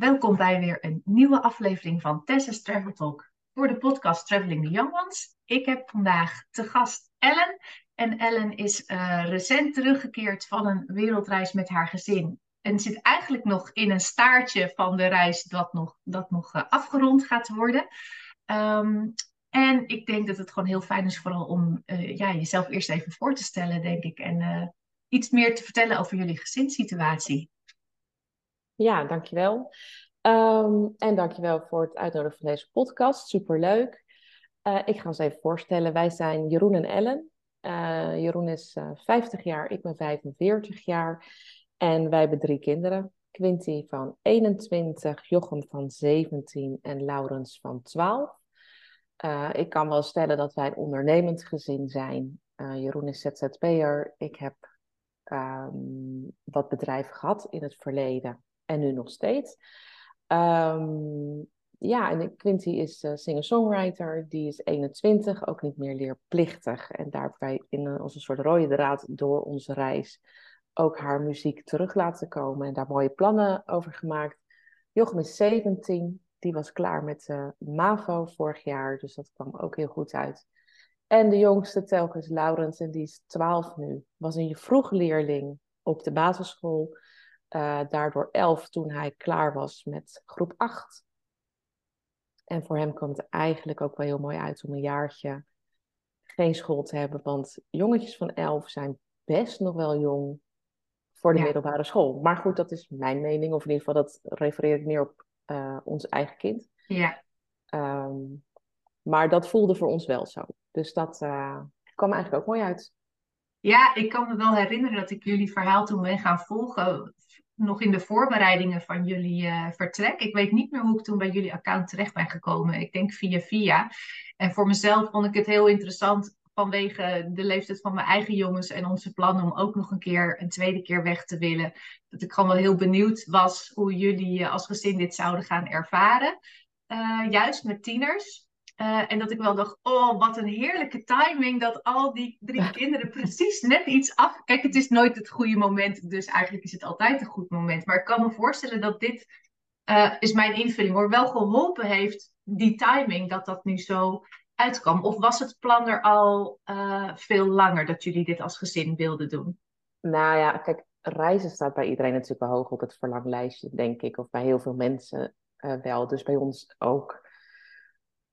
welkom bij weer een nieuwe aflevering van Tessa's Travel Talk voor de podcast Traveling the Young Ones. Ik heb vandaag te gast Ellen. En Ellen is uh, recent teruggekeerd van een wereldreis met haar gezin. En zit eigenlijk nog in een staartje van de reis dat nog, dat nog uh, afgerond gaat worden. Um, en ik denk dat het gewoon heel fijn is vooral om uh, ja, jezelf eerst even voor te stellen, denk ik. En iets meer te vertellen over jullie gezinssituatie. Ja, dankjewel. Um, en dankjewel voor het uitnodigen van deze podcast. Superleuk. Uh, ik ga ons even voorstellen. Wij zijn Jeroen en Ellen. Uh, Jeroen is uh, eh, 50 jaar, ik ben 45 jaar. En wij hebben drie kinderen. Quinty van 21, Jochem van 17 en Laurens van 12. ik kan wel stellen dat wij een ondernemend gezin zijn. Jeroen is ZZP'er. Ik heb um, wat bedrijven gehad in het verleden en nu nog steeds. Um, ja, en Quinty is uh, singer-songwriter, die is 21, ook niet meer leerplichtig. En daar hebben wij in onze soort rode draad door onze reis ook haar muziek terug laten komen en daar mooie plannen over gemaakt. Jochem is 17, die was klaar met uh, MAVO vorig jaar, dus dat kwam ook heel goed uit. En de jongste telkens, Laurens, en die is 12 nu, was een vroeg leerling op de basisschool uh, daardoor elf toen hij klaar was met groep 8. En voor hem kwam het eigenlijk ook wel heel mooi uit om een jaartje geen school te hebben. Want jongetjes van elf zijn best nog wel jong voor de middelbare school. Maar goed, dat is mijn mening. Of in ieder geval, dat refereer ik meer op uh, ons eigen kind. Ja. Um, maar dat voelde voor ons wel zo. Dus dat uh, kwam eigenlijk ook mooi uit. Ja, ik kan me wel herinneren dat ik jullie verhaal toen ben gaan volgen nog in de voorbereidingen van jullie uh, vertrek. Ik weet niet meer hoe ik toen bij jullie account terecht ben gekomen. Ik denk via via. En voor mezelf vond ik het heel interessant vanwege de leeftijd van mijn eigen jongens en onze plannen om ook nog een keer een tweede keer weg te willen. Dat ik gewoon wel heel benieuwd was hoe jullie uh, als gezin dit zouden gaan ervaren. Uh, juist met tieners. Uh, en dat ik wel dacht, oh, wat een heerlijke timing dat al die drie kinderen precies net iets af... Kijk, het is nooit het goede moment, dus eigenlijk is het altijd een goed moment. Maar ik kan me voorstellen dat dit, uh, is mijn invulling hoor, wel geholpen heeft, die timing, dat dat nu zo uitkwam. Of was het plan er al uh, veel langer dat jullie dit als gezin wilden doen? Nou ja, kijk, reizen staat bij iedereen natuurlijk wel hoog op het verlanglijstje, denk ik. Of bij heel veel mensen wel, dus bij ons ook.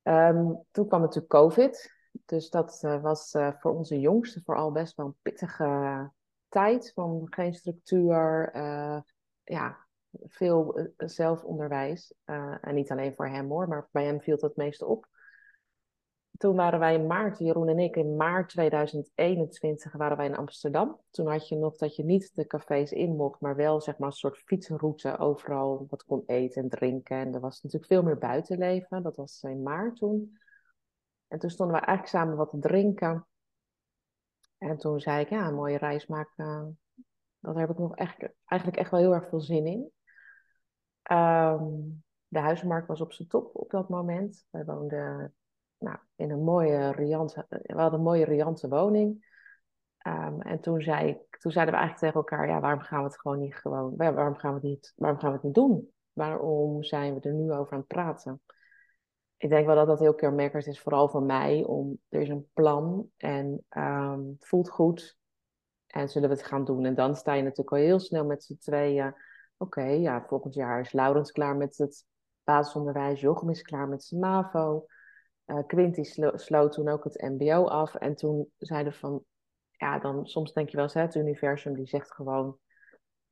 Um, toen kwam natuurlijk COVID. Dus dat uh, was uh, voor onze jongste vooral best wel een pittige tijd. Van geen structuur, uh, ja, veel zelfonderwijs. en niet alleen voor hem hoor, maar bij hem viel het het meeste op. Toen waren wij in maart, Jeroen en ik, in maart 2021 waren wij in Amsterdam. Toen had je nog dat je niet de cafés in mocht, maar wel zeg maar een soort fietsenroute overal wat kon eten en drinken. En er was natuurlijk veel meer buitenleven. Dat was in maart toen. En toen stonden we eigenlijk samen wat te drinken. En toen zei ik, ja, een mooie reis maken. Daar heb ik nog echt, eigenlijk echt wel heel erg veel zin in. Um, de huismarkt was op zijn top op dat moment. Wij woonden nou, in een mooie, riante, we hadden een mooie, riante woning. Um, en toen, zei, toen zeiden we eigenlijk tegen elkaar, ja, waarom gaan we het gewoon niet gewoon, waarom gaan we het niet, waarom gaan we het niet doen? Waarom zijn we er nu over aan het praten? Ik denk wel dat dat heel kenmerkend is, vooral voor mij, om, er is een plan en het voelt goed en zullen we het gaan doen? En dan sta je natuurlijk al heel snel met z'n tweeën, oké, ja, volgend jaar is Laurens klaar met het basisonderwijs, Jochem is klaar met zijn MAVO. Uh, Quinty sloot toen ook het MBO af. En toen zeiden van, ja, dan soms denk je wel eens, hè, het universum die zegt gewoon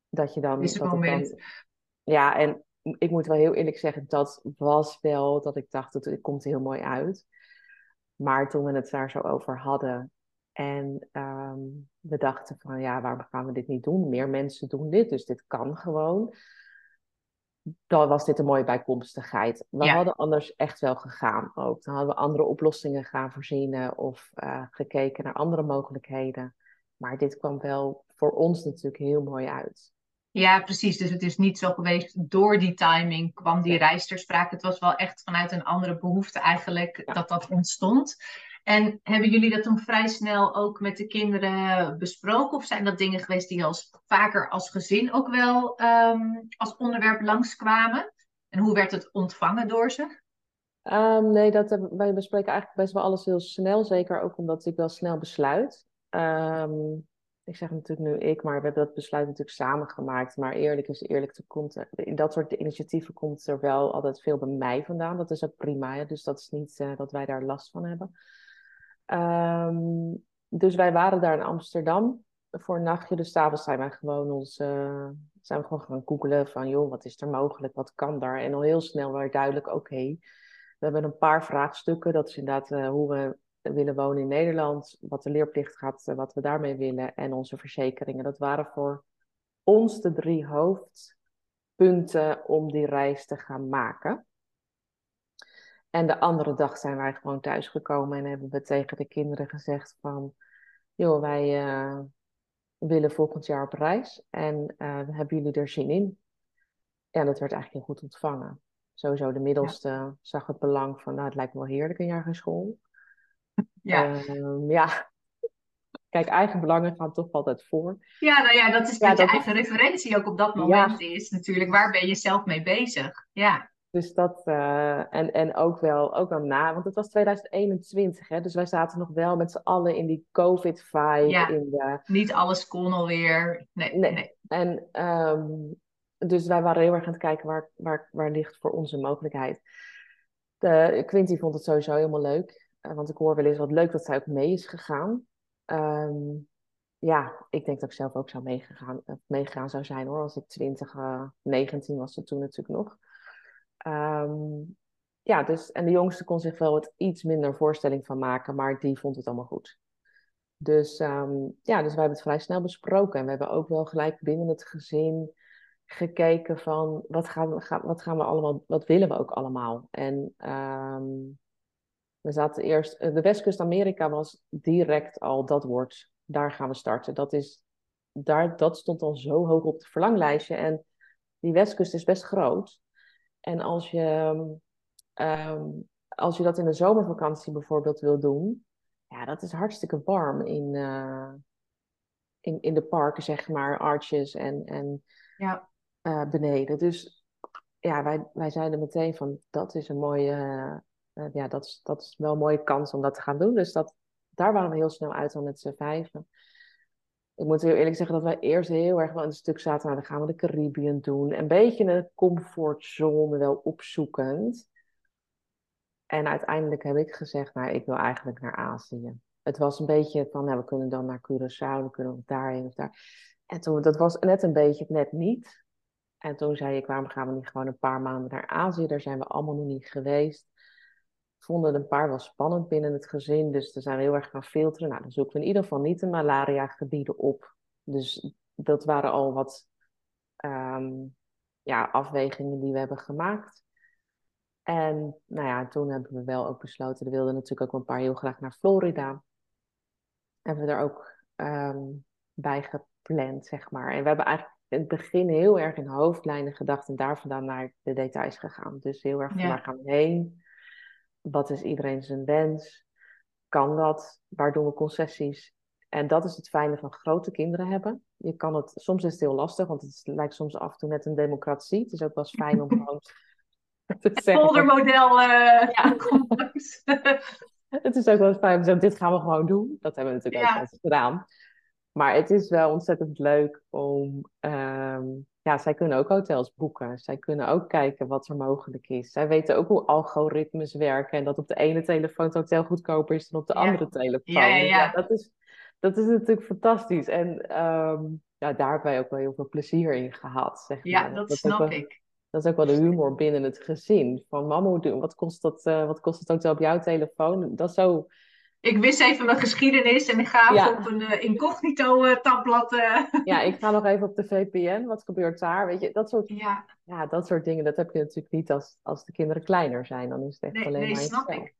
dat je dan. Is het moment. Dan, ja, en ik moet wel heel eerlijk zeggen, dat was wel dat ik dacht, het komt heel mooi uit. Maar toen we het daar zo over hadden en um, we dachten van, ja, waarom gaan we dit niet doen? Meer mensen doen dit, dus dit kan gewoon dan was dit een mooie bijkomstigheid. We hadden anders echt wel gegaan ook. Dan hadden we andere oplossingen gaan voorzien of uh, gekeken naar andere mogelijkheden. Maar dit kwam wel voor ons natuurlijk heel mooi uit. Ja, precies. Dus het is niet zo geweest door die timing kwam die reis ter sprake. Het was wel echt vanuit een andere behoefte eigenlijk dat dat ontstond. En hebben jullie dat toen vrij snel ook met de kinderen besproken? Of zijn dat dingen geweest die als, vaker als gezin ook wel um, als onderwerp langskwamen? En hoe werd het ontvangen door ze? Um, nee, dat, wij bespreken eigenlijk best wel alles heel snel. Zeker ook omdat ik wel snel besluit. Um, ik zeg natuurlijk nu ik, maar we hebben dat besluit natuurlijk samen gemaakt. Maar eerlijk is eerlijk, er komt, in dat soort initiatieven komt er wel altijd veel bij mij vandaan. Dat is ook prima, dus dat is niet uh, dat wij daar last van hebben. Um, dus wij waren daar in Amsterdam voor een nachtje. Dus s'avonds zijn wij gewoon ons, zijn we gewoon gaan googelen van, joh, wat is er mogelijk, wat kan daar? En al heel snel werd duidelijk, oké, we hebben een paar vraagstukken. Dat is inderdaad uh, hoe we willen wonen in Nederland, wat de leerplicht gaat, eh, wat we daarmee willen en onze verzekeringen. Dat waren voor ons de drie hoofdpunten om die reis te gaan maken. En de andere dag zijn wij gewoon thuisgekomen en hebben we tegen de kinderen gezegd van, joh, wij uh, willen volgend jaar op reis en uh, hebben jullie er zin in? En dat werd eigenlijk heel goed ontvangen. Sowieso de middelste zag het belang van, nou, het lijkt me wel heerlijk een jaar geen school. Ja. Uh, ja. Kijk, eigen belangen gaan toch altijd voor. Ja, nou ja, dat is ja, je eigen referentie ook op dat moment is natuurlijk. Waar ben je zelf mee bezig? Ja. Dus dat, uh, en, en ook wel, ook wel na, want het was 2021, hè, dus wij zaten nog wel met z'n allen in die COVID-vibe. Ja, in de... niet alles kon alweer. Nee, nee. nee. En um, dus wij waren heel erg aan het kijken waar, waar, waar ligt voor onze mogelijkheid. De, Quinty vond het sowieso helemaal leuk. Eh, want ik hoor wel eens wat leuk dat zij ook mee is gegaan. Um, ja, ik denk dat ik zelf ook zou meegegaan, eh, meegegaan zou zijn hoor. Als ik 20, uh, 19 was toen natuurlijk nog. Um, ja, dus, en de jongste kon zich wel wat iets minder voorstelling van maken, maar die vond het allemaal goed. Dus um, ja, dus wij hebben het vrij snel besproken. En we hebben ook wel gelijk binnen het gezin gekeken van wat gaan we, wat gaan we allemaal, wat willen we ook allemaal. En um, we zaten eerst, eh, de Westkust Amerika was direct al dat woord. Daar gaan we starten. Dat, is, daar, dat stond al zo hoog op het verlanglijstje. En die Westkust is best groot. En als je, um, als je dat in de zomervakantie bijvoorbeeld wil doen, ja, dat is hartstikke warm in, uh, in, in de parken, zeg maar, arches en, en ja. Uh, beneden. Dus ja, wij, wij zeiden meteen van dat is een mooie, uh, ja, dat is, dat is wel een mooie kans om dat te gaan doen. Dus dat, daar waren we heel snel uit al met z'n vijven. Ik moet heel eerlijk zeggen dat wij eerst heel erg wel een stuk zaten. Nou, dan gaan we de Caribbean doen. Een beetje een comfortzone wel opzoekend. En uiteindelijk heb ik gezegd, nou, ik wil eigenlijk naar Azië. Het was een beetje van, nou, we kunnen dan naar Curaçao, we kunnen daarheen of daar. En toen, dat was net een beetje net niet. En toen zei ik, waarom gaan we niet gewoon een paar maanden naar Azië? Daar zijn we allemaal nog niet geweest. Vonden een paar wel spannend binnen het gezin, dus daar zijn we heel erg gaan filteren. Nou, dan zoeken we in ieder geval niet de malaria-gebieden op. Dus dat waren al wat um, ja, afwegingen die we hebben gemaakt. En nou ja, toen hebben we wel ook besloten, we wilden natuurlijk ook een paar heel graag naar Florida. Hebben we er ook um, bij gepland, zeg maar. En we hebben eigenlijk in het begin heel erg in hoofdlijnen gedacht en daar vandaan naar de details gegaan. Dus heel erg van waar gaan we heen? Wat is iedereen zijn wens? Kan dat? Waar doen we concessies? En dat is het fijne van grote kinderen hebben. Je kan het, soms is het heel lastig, want het lijkt soms af en toe net een democratie. Het is ook wel eens fijn om gewoon het poldermodel uh, ja. het is ook wel eens fijn om te zeggen, dit gaan we gewoon doen. Dat hebben we natuurlijk ook altijd gedaan. Maar het is wel ontzettend leuk om. Um, ja, zij kunnen ook hotels boeken. Zij kunnen ook kijken wat er mogelijk is. Zij weten ook hoe algoritmes werken. En dat op de ene telefoon het hotel goedkoper is dan op de andere telefoon. Ja, ja, ja. dat, is, dat is natuurlijk fantastisch. En um, ja, daar hebben wij ook wel heel veel plezier in gehad. Zeg maar. Ja, dat, snap ik. Dat is ook wel de humor binnen het gezin. Van mama, wat kost, dat, uh, wat kost het hotel op jouw telefoon? Dat is zo ik wist even mijn geschiedenis en ik ga ja. op een uh, incognito uh, tabblad. Uh. Ja, ik ga nog even op de VPN. Wat gebeurt daar? Weet je, dat soort, ja. Ja, dat soort dingen, dat heb je natuurlijk niet als, als de kinderen kleiner zijn. Dan is het echt nee, alleen nee, maar snap ik.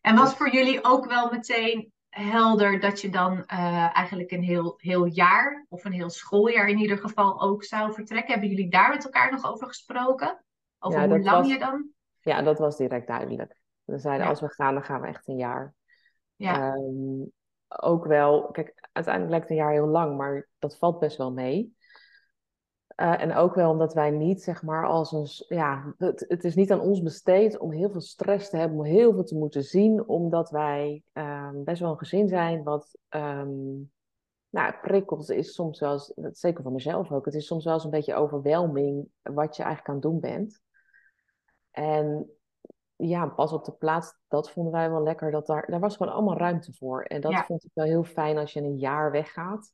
En was voor jullie ook wel meteen helder dat je dan eigenlijk een heel, heel jaar, of een heel schooljaar in ieder geval ook zou vertrekken? Hebben jullie daar met elkaar nog over gesproken? Over hoe lang je dan? Ja, dat was direct duidelijk. We zeiden, als we gaan, dan gaan we echt een jaar. Ja. Um, ook wel, kijk, uiteindelijk lijkt een jaar heel lang, maar dat valt best wel mee. Uh, en ook wel omdat wij niet, zeg maar, als een. Ja, het, het, is niet aan ons besteed om heel veel stress te hebben, om heel veel te moeten zien, omdat wij um, best wel een gezin zijn wat. Um, nou, prikkels is soms wel zeker van mezelf ook, het is soms wel eens een beetje overweldiging wat je eigenlijk aan het doen bent. En ja, pas op de plaats, dat vonden wij wel lekker. Dat daar, daar was gewoon allemaal ruimte voor. En dat vond ik wel heel fijn als je een jaar weggaat.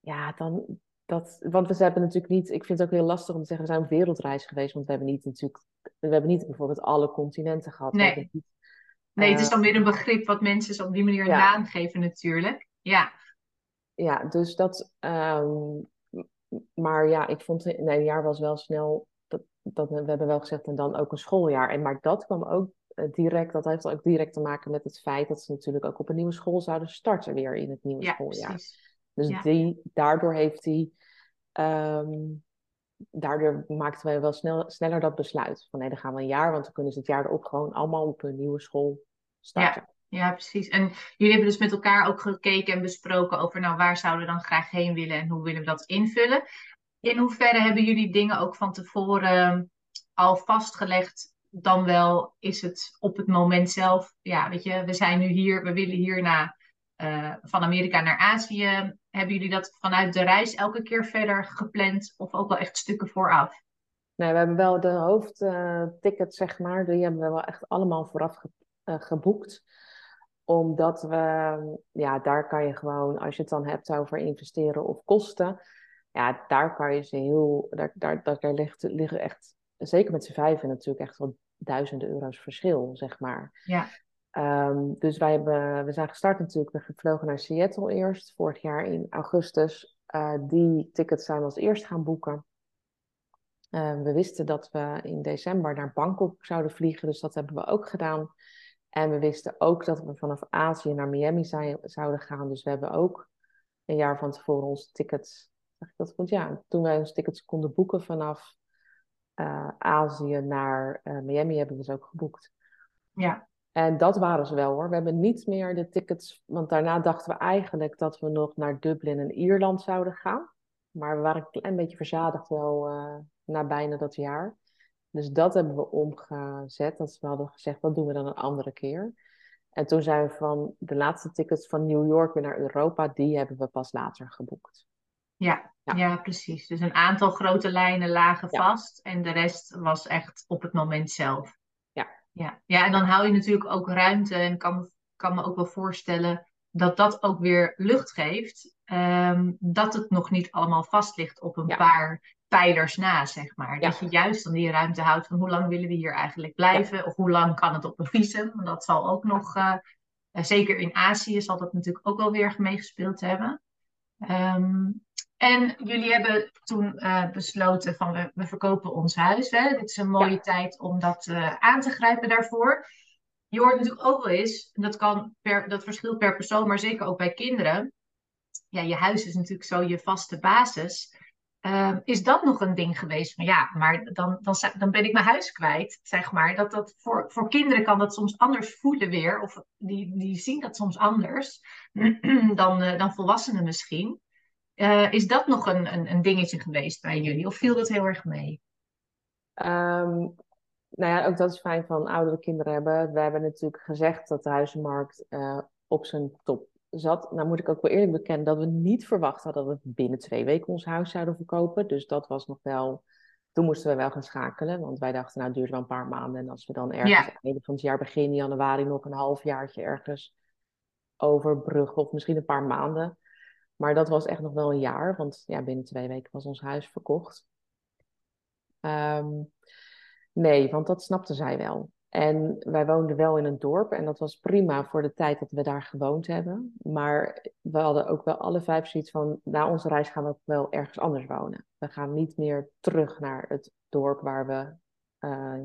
Ja, dan, dat, want we hebben natuurlijk niet, ik vind het ook heel lastig om te zeggen, we zijn op wereldreis geweest, want we hebben niet natuurlijk, we hebben niet bijvoorbeeld alle continenten gehad. Nee, nee het is dan weer een begrip wat mensen op die manier ja. naam geven natuurlijk. Ja. Ja, dus dat, um, maar ja, ik vond, nee, een jaar was wel snel dat, we hebben wel gezegd, en dan ook een schooljaar. En, maar dat kwam ook eh, direct, dat heeft ook direct te maken met het feit dat ze natuurlijk ook op een nieuwe school zouden starten weer in het nieuwe schooljaar. Precies. Dus die, daardoor heeft hij, um, daardoor maakten wij wel snel, sneller dat besluit. Van nee, dan gaan we een jaar, want dan kunnen ze het jaar erop gewoon allemaal op een nieuwe school starten. Ja. Ja, precies. En jullie hebben dus met elkaar ook gekeken en besproken over, nou, waar zouden we dan graag heen willen en hoe willen we dat invullen? In hoeverre hebben jullie dingen ook van tevoren al vastgelegd? Dan wel is het op het moment zelf, ja, weet je, we zijn nu hier, we willen hierna uh, van Amerika naar Azië. Hebben jullie dat vanuit de reis elke keer verder gepland of ook wel echt stukken vooraf? Nee, we hebben wel de hoofdtickets, zeg maar, die hebben we wel echt allemaal vooraf uh, geboekt omdat we, ja, daar kan je gewoon, als je het dan hebt over investeren of kosten, ja, daar kan je ze heel, daar, daar, daar ligt, liggen echt, zeker met z'n vijven natuurlijk echt wel duizenden euro's verschil, zeg maar. Ja. Um, dus wij hebben, we zijn gestart natuurlijk, we gevlogen naar Seattle eerst, vorig jaar in augustus. Uh, die tickets zijn we als eerst gaan boeken. Uh, we wisten dat we in december naar Bangkok zouden vliegen, dus dat hebben we ook gedaan. En we wisten ook dat we vanaf Azië naar Miami zijn, zouden gaan. Dus we hebben ook een jaar van tevoren onze tickets Zeg ik dat goed? Ja, toen wij ons tickets konden boeken vanaf uh, Azië naar uh, Miami hebben we ze ook geboekt. Ja. En dat waren ze wel hoor. We hebben niet meer de tickets, want daarna dachten we eigenlijk dat we nog naar Dublin en Ierland zouden gaan. Maar we waren een klein beetje verzadigd wel uh, na bijna dat jaar. Dus dat hebben we omgezet. Dat we hadden gezegd, wat doen we dan een andere keer? En toen zijn we van de laatste tickets van New York weer naar Europa, die hebben we pas later geboekt. Ja, ja, precies. Dus een aantal grote lijnen lagen vast en de rest was echt op het moment zelf. Ja. Ja, ja en dan hou je natuurlijk ook ruimte en kan, kan me ook wel voorstellen dat dat ook weer lucht geeft. Ehm, dat het nog niet allemaal vast ligt op een paar pijlers na, zeg maar. Dat je juist dan die ruimte houdt van hoe lang willen we hier eigenlijk blijven? Of hoe lang kan het op een visum? Dat zal ook nog, uh, zeker in Azië zal dat natuurlijk ook wel weer meegespeeld hebben. Um, en jullie hebben toen uh, besloten van we, we, verkopen ons huis. Hè? Dit is een mooie tijd om dat uh, aan te grijpen daarvoor. Je hoort natuurlijk ook wel eens, en dat, kan per, dat verschilt per persoon, maar zeker ook bij kinderen. Ja, je huis is natuurlijk zo je vaste basis. Uh, is dat nog een ding geweest? Van ja, maar dan, dan, dan ben ik mijn huis kwijt, zeg maar. Dat, dat voor, voor kinderen kan dat soms anders voelen weer. Of die, die zien dat soms anders dan, uh, dan volwassenen misschien. Uh, is dat nog een, een, een, dingetje geweest bij jullie? Of viel dat heel erg mee? Um, nou ja, ook dat is fijn van oudere kinderen hebben. We hebben natuurlijk gezegd dat de huizenmarkt uh, op zijn top zat. Nou moet ik ook wel eerlijk bekennen dat we niet verwacht hadden dat we binnen twee weken ons huis zouden verkopen. Dus dat was nog wel... Toen moesten we wel gaan schakelen, want wij dachten, nou, het duurt wel een paar maanden. En als we dan ergens ja. einde van het jaar, begin januari, nog een halfjaartje ergens overbruggen, of misschien een paar maanden, maar dat was echt nog wel een jaar, want ja, binnen twee weken was ons huis verkocht. Um, nee, want dat snapte zij wel. En wij woonden wel in een dorp en dat was prima voor de tijd dat we daar gewoond hebben. Maar we hadden ook wel alle vijf zoiets van, na onze reis gaan we ook wel ergens anders wonen. We gaan niet meer terug naar het dorp waar we uh,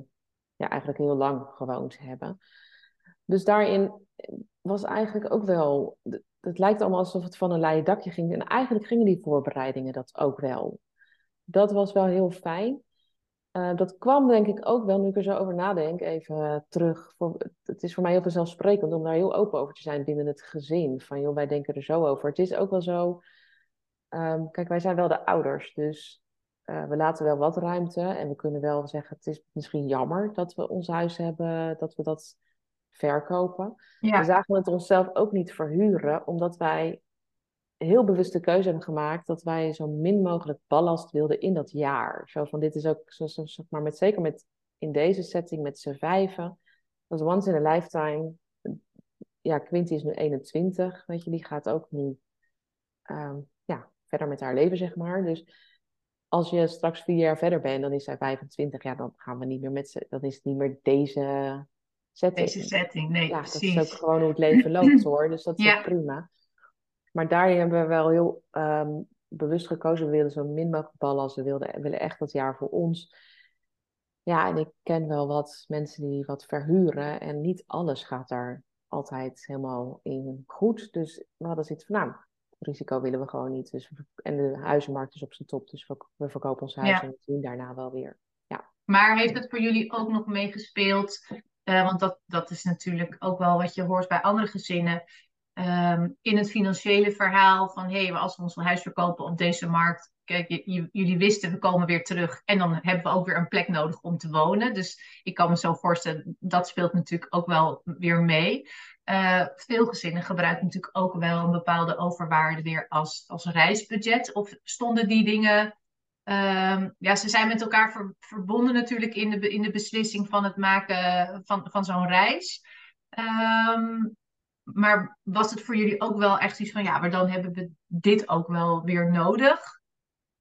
ja, eigenlijk heel lang gewoond hebben. Dus daarin was eigenlijk ook wel, het lijkt allemaal alsof het van een leien dakje ging. En eigenlijk gingen die voorbereidingen dat ook wel. Dat was wel heel fijn. Uh, dat kwam denk ik ook wel, nu ik er zo over nadenk, even uh, terug. Het is voor mij heel vanzelfsprekend om daar heel open over te zijn binnen het gezin. Van joh, wij denken er zo over. Het is ook wel zo. Um, kijk, wij zijn wel de ouders. Dus eh, we laten wel wat ruimte en we kunnen wel zeggen, het is misschien jammer dat we ons huis hebben, dat we dat verkopen. We zagen het onszelf ook niet verhuren, omdat wij heel bewust de keuze hebben gemaakt dat wij zo min mogelijk ballast wilden in dat jaar. Zo van, dit is ook, zo, zo, zeg maar, met, zeker met, in deze setting met z'n vijven, dat is once in a lifetime. Ja, Quinty is nu 21, weet je, die gaat ook nu ehm, ja, verder met haar leven, zeg maar. Dus als je straks vier jaar verder bent, dan is zij 25, ja, dan gaan we niet meer met ze, dan is het niet meer deze setting. Deze setting, nee, ja, precies. dat is ook gewoon hoe het leven loopt hoor, dus dat is ja. prima. Maar daarin hebben we wel heel ehm, bewust gekozen, we willen zo min mogelijk ballen we wilden, willen echt dat jaar voor ons. Ja, en ik ken wel wat mensen die wat verhuren en niet alles gaat daar altijd helemaal in goed. Dus we hadden zoiets van, nou, risico willen we gewoon niet. Dus en de huizenmarkt is op zijn top, dus we, verkopen ons huis en we zien daarna wel weer. Ja. Maar heeft het voor jullie ook nog meegespeeld? Uh, want dat, dat is natuurlijk ook wel wat je hoort bij andere gezinnen. Um, in het financiële verhaal van hé, hey, als we ons huis verkopen op deze markt, kijk, jullie wisten we komen weer terug en dan hebben we ook weer een plek nodig om te wonen. Dus ik kan me zo voorstellen, dat speelt natuurlijk ook wel weer mee. Uh, veel gezinnen gebruiken natuurlijk ook wel een bepaalde overwaarde weer als, als reisbudget. Of stonden die dingen. Uh, ja, ze zijn met elkaar ver, verbonden natuurlijk in de, in de beslissing van het maken van, van zo'n reis. Um, maar was het voor jullie ook wel echt iets van ja, maar dan hebben we dit ook wel weer nodig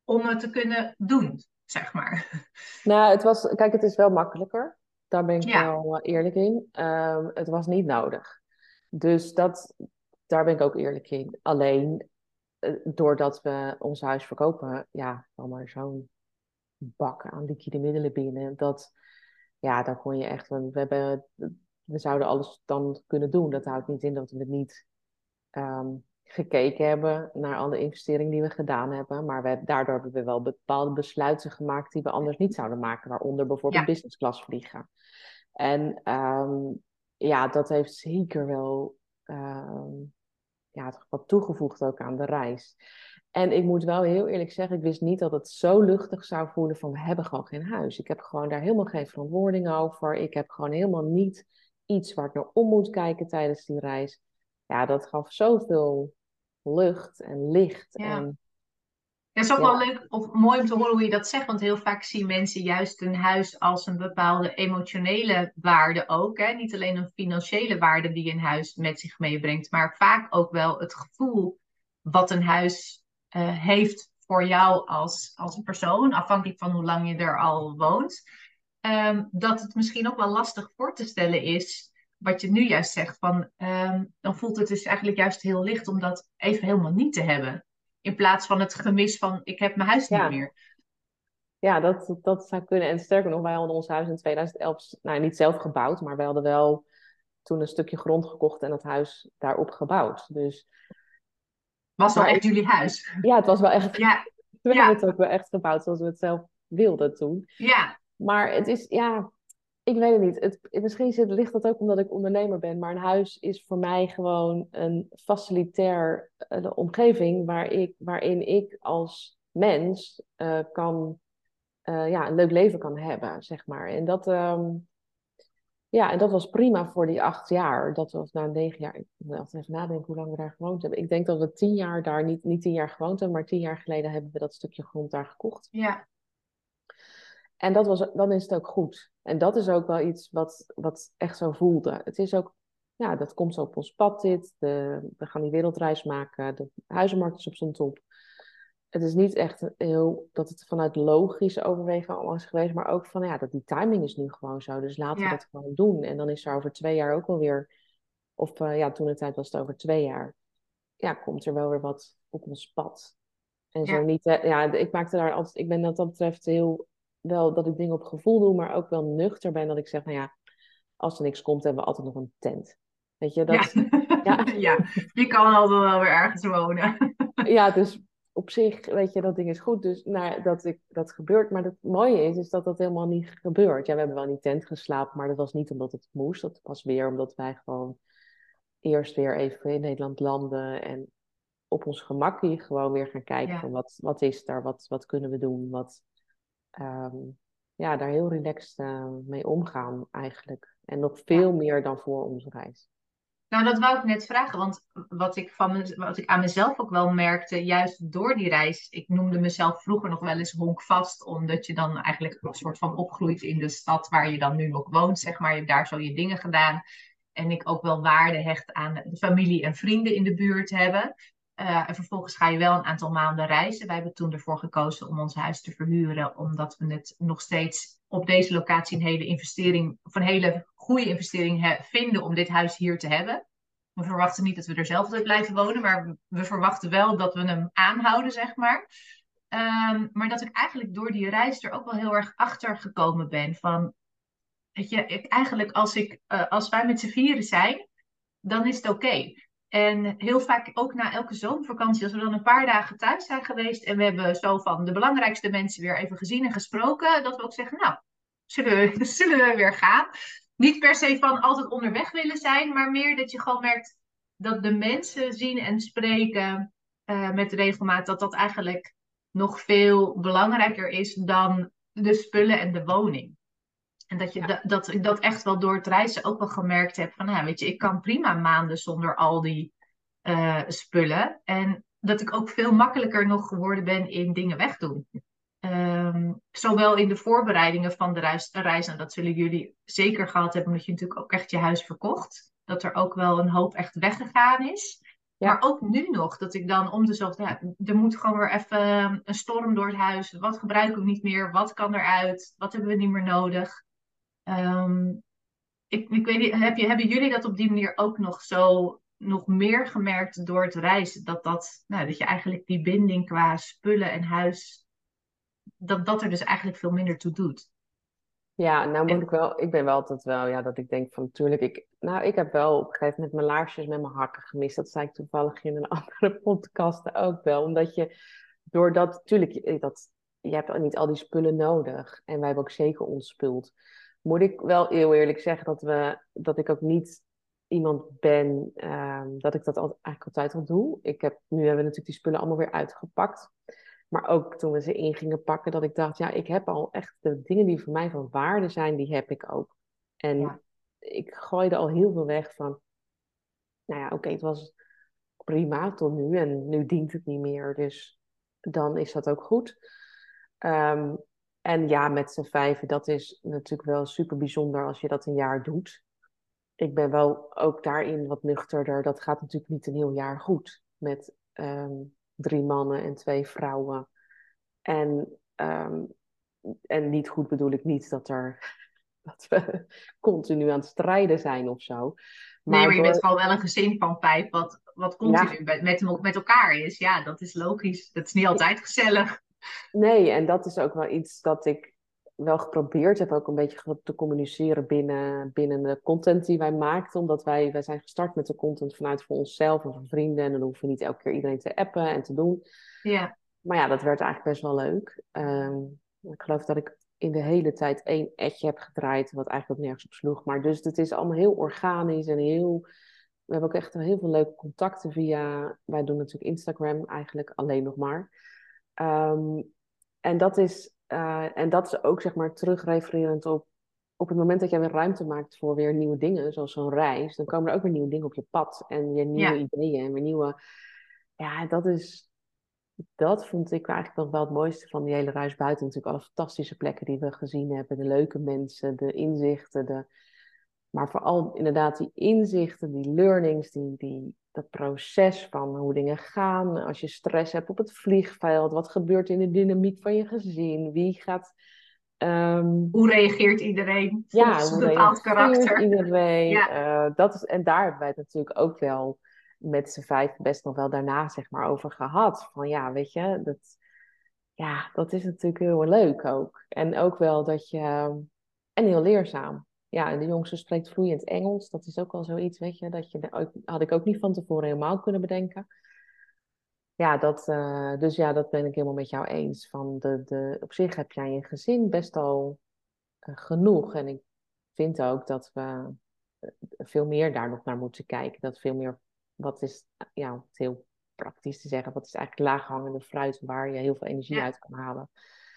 om het te kunnen doen, zeg maar? Nou, het was, kijk, het is wel makkelijker. Daar ben ik wel eh, eerlijk in. Um, het was niet nodig. Dus dat, daar ben ik ook eerlijk in. Alleen eh, doordat we ons huis verkopen, ja, kwam er zo'n bak aan liquide middelen binnen. Dat, ja, daar kon je echt. We, hebben, we zouden alles dan kunnen doen. Dat houdt niet in dat we het niet um, gekeken hebben naar alle investeringen die we gedaan hebben. Maar we, daardoor hebben we wel bepaalde besluiten gemaakt die we anders niet zouden maken. Waaronder bijvoorbeeld ja. business class vliegen. En um, ja, dat heeft zeker wel uh, ja, wat toegevoegd ook aan de reis. En ik moet wel heel eerlijk zeggen, ik wist niet dat het zo luchtig zou voelen van we hebben gewoon geen huis. Ik heb gewoon daar helemaal geen verantwoording over. Ik heb gewoon helemaal niet iets waar ik naar om moet kijken tijdens die reis. Ja, dat gaf zoveel lucht en licht. Ja. En ja, het is ook wel leuk of mooi om te horen hoe je dat zegt. Want heel vaak zien mensen juist een huis als een bepaalde emotionele waarde ook. Hè? Niet alleen een financiële waarde die een huis met zich meebrengt. Maar vaak ook wel het gevoel wat een huis uh, heeft voor jou als, als persoon. Afhankelijk van hoe lang je er al woont. Um, dat het misschien ook wel lastig voor te stellen is. Wat je nu juist zegt. Van, um, dan voelt het dus eigenlijk juist heel licht om dat even helemaal niet te hebben. In plaats van het gemis van ik heb mijn huis niet meer. Ja, dat, dat zou kunnen. En sterker nog, wij hadden ons huis in 2011, nou niet zelf gebouwd, maar wij hadden wel toen een stukje grond gekocht en het huis daarop gebouwd. Dus, was wel echt jullie huis? Ja, het was wel echt. Ja. We hebben het ook wel echt gebouwd zoals we het zelf wilden toen. Ja. Maar het is, ja, ik weet het niet. Het, misschien zit, ligt dat ook omdat ik ondernemer ben. Maar een huis is voor mij gewoon een facilitair uh, omgeving waar ik, waarin ik als mens uh, kan, uh, ja, een leuk leven kan hebben, zeg maar. En dat, um, ja, en dat was prima voor die acht jaar. Dat was na negen jaar. Ik moet even nadenken hoe lang we daar gewoond hebben. Ik denk dat we tien jaar daar, niet, niet tien jaar gewoond hebben, maar tien jaar geleden hebben we dat stukje grond daar gekocht. Ja. En dat was, dan is het ook goed. En dat is ook wel iets wat, wat echt zo voelde. Het is ook, ja, dat komt zo op ons pad dit. De, we gaan die wereldreis maken. De huizenmarkt is op zijn top. Het is niet echt heel, dat het vanuit logische overwegen allemaal is geweest. Maar ook van, ja, dat die timing is nu gewoon zo. Dus laten we dat gewoon doen. En dan is er over twee jaar ook wel weer, of uh, ja, toen de tijd was het over twee jaar. Ja, komt er wel weer wat op ons pad. En zo niet, ja, ik maakte daar altijd, ik ben wat dat betreft heel wel dat ik dingen op gevoel doe, maar ook wel nuchter ben dat ik zeg, nou ja, als er niks komt, hebben we altijd nog een tent. Weet je, dat... Ja, ja. ja. je kan altijd wel weer ergens wonen. ja, dus op zich, weet je, dat ding is goed. Dus nou, dat ik, dat gebeurt. Maar het mooie is, is dat dat helemaal niet gebeurt. Ja, we hebben wel in die tent geslapen, maar dat was niet omdat het moest. Dat was weer omdat wij gewoon eerst weer even in Nederland landen. En op ons gemak hier gewoon weer gaan kijken van wat, wat is er, wat, wat kunnen we doen, wat, ehm, ja, daar heel relaxed uh, mee omgaan eigenlijk. En nog veel meer dan voor onze reis. Nou, dat wou ik net vragen, want wat ik, van me, wat ik aan mezelf ook wel merkte, juist door die reis, ik noemde mezelf vroeger nog wel eens honkvast, omdat je dan eigenlijk een soort van opgroeit in de stad waar je dan nu nog woont, zeg maar. Je hebt daar zo je dingen gedaan. En ik ook wel waarde hecht aan de familie en vrienden in de buurt hebben. Uh, en vervolgens ga je wel een aantal maanden reizen. Wij hebben toen ervoor gekozen om ons huis te verhuren, omdat we het nog steeds op deze locatie een hele investering, of een hele goede investering vinden om dit huis hier te hebben. We verwachten niet dat we er zelf blijven wonen, maar we verwachten wel dat we hem aanhouden, zeg maar. Um, maar dat ik eigenlijk door die reis er ook wel heel erg achter gekomen ben van, weet je, ik, eigenlijk als, ik, uh, als wij met z'n vieren zijn, dan is het oké. En heel vaak ook na elke zomervakantie, als we dan een paar dagen thuis zijn geweest en we hebben zo van de belangrijkste mensen weer even gezien en gesproken, dat we ook zeggen, nou, zullen we, weer gaan? Niet per se van altijd onderweg willen zijn, maar meer dat je gewoon merkt dat de mensen zien en spreken uh, met regelmaat, dat dat eigenlijk nog veel belangrijker is dan de spullen en de woning. En dat, je, dat, ik dat echt wel door het reizen ook wel gemerkt heb van, nou, weet je, ik kan prima maanden zonder al die uh, spullen. En dat ik ook veel makkelijker nog geworden ben in dingen wegdoen. Um, zowel in de voorbereidingen van de reis, reis, en dat zullen jullie zeker gehad hebben, omdat je natuurlijk ook echt je huis verkocht. Dat er ook wel een hoop echt weggegaan is. Ja. Maar ook nu nog, dat ik dan om de zoveel, ja, er moet gewoon weer even een storm door het huis. Wat gebruiken we niet meer? Wat kan eruit? Wat hebben we niet meer nodig? Um, ik, ik weet niet, heb je, hebben jullie dat op die manier ook nog zo nog meer gemerkt door het reizen? Dat, dat, nou, dat je eigenlijk die binding qua spullen en huis, dat dat er dus eigenlijk veel minder toe doet. Ja, nou moet ik wel, ik ben wel altijd wel, ja, dat ik denk van natuurlijk, ik, nou, ik heb wel op een gegeven moment mijn laarsjes met mijn hakken gemist. Dat zei ik toevallig in een andere podcast ook wel. Omdat je, doordat, natuurlijk, dat, je hebt niet al die spullen nodig. En wij hebben ook zeker ontspuld moet ik wel heel eerlijk zeggen dat, we, dat ik ook niet iemand ben um, dat ik dat al, eigenlijk altijd al doe. Ik heb, nu hebben we natuurlijk die spullen allemaal weer uitgepakt. Maar ook toen we ze in gingen pakken, dat ik dacht, ja, ik heb al echt de dingen die voor mij van waarde zijn, die heb ik ook. En ja. ik gooide al heel veel weg van, nou ja, oké, okay, het was prima tot nu en nu dient het niet meer. Dus dan is dat ook goed. Um, en ja, met z'n vijven, dat is natuurlijk wel super bijzonder als je dat een jaar doet. Ik ben wel ook daarin wat nuchterder. Dat gaat natuurlijk niet een heel jaar goed met um, drie mannen en twee vrouwen. En, um, en niet goed bedoel ik niet dat, er, dat we continu aan het strijden zijn of zo. Maar nee, maar je bent gewoon wel een gezin van vijf wat, wat continu ja. met, met elkaar is. Ja, dat is logisch. Dat is niet altijd gezellig. Nee, en dat is ook wel iets dat ik wel geprobeerd heb ook een beetje te communiceren binnen, binnen de content die wij maakten. Omdat wij, wij zijn gestart met de content vanuit voor onszelf en voor vrienden. En dan hoeven we niet elke keer iedereen te appen en te doen. Ja. Maar ja, dat werd eigenlijk best wel leuk. Um, ik geloof dat ik in de hele tijd één etje heb gedraaid, wat eigenlijk ook nergens op sloeg. Maar dus het is allemaal heel organisch en heel... We hebben ook echt heel veel leuke contacten via... Wij doen natuurlijk Instagram eigenlijk alleen nog maar. Um, en, dat is, uh, en dat is ook zeg maar terugrefererend op, op het moment dat jij weer ruimte maakt voor weer nieuwe dingen, zoals zo'n reis, dan komen er ook weer nieuwe dingen op je pad en weer nieuwe ja. ideeën en weer nieuwe. Ja, dat is. Dat vond ik eigenlijk nog wel het mooiste van die hele reis buiten. Natuurlijk alle fantastische plekken die we gezien hebben, de leuke mensen, de inzichten, de, maar vooral inderdaad die inzichten, die learnings, die, die, dat proces van hoe dingen gaan. Als je stress hebt op het vliegveld, wat gebeurt in de dynamiek van je gezin? Wie gaat. Um... Hoe reageert iedereen? Ja, hoe een bepaald karakter. Iedereen. Ja. Uh, dat is, en daar hebben wij het natuurlijk ook wel met z'n vijf best nog wel daarna zeg maar over gehad. Van ja, weet je, dat, ja, dat is natuurlijk heel leuk ook. En ook wel dat je. En heel leerzaam ja, de jongste spreekt vloeiend Engels. Dat is ook wel zoiets, weet je, dat je, had ik ook niet van tevoren helemaal kunnen bedenken. Ja, dat, uh, dus ja, dat ben ik helemaal met jou eens. Van de, de, op zich heb jij je gezin best al uh, genoeg. En ik vind ook dat we uh, veel meer daar nog naar moeten kijken. Dat veel meer, wat is ja, heel praktisch te zeggen, wat is eigenlijk laaghangende fruit waar je heel veel energie Ja. uit kan halen.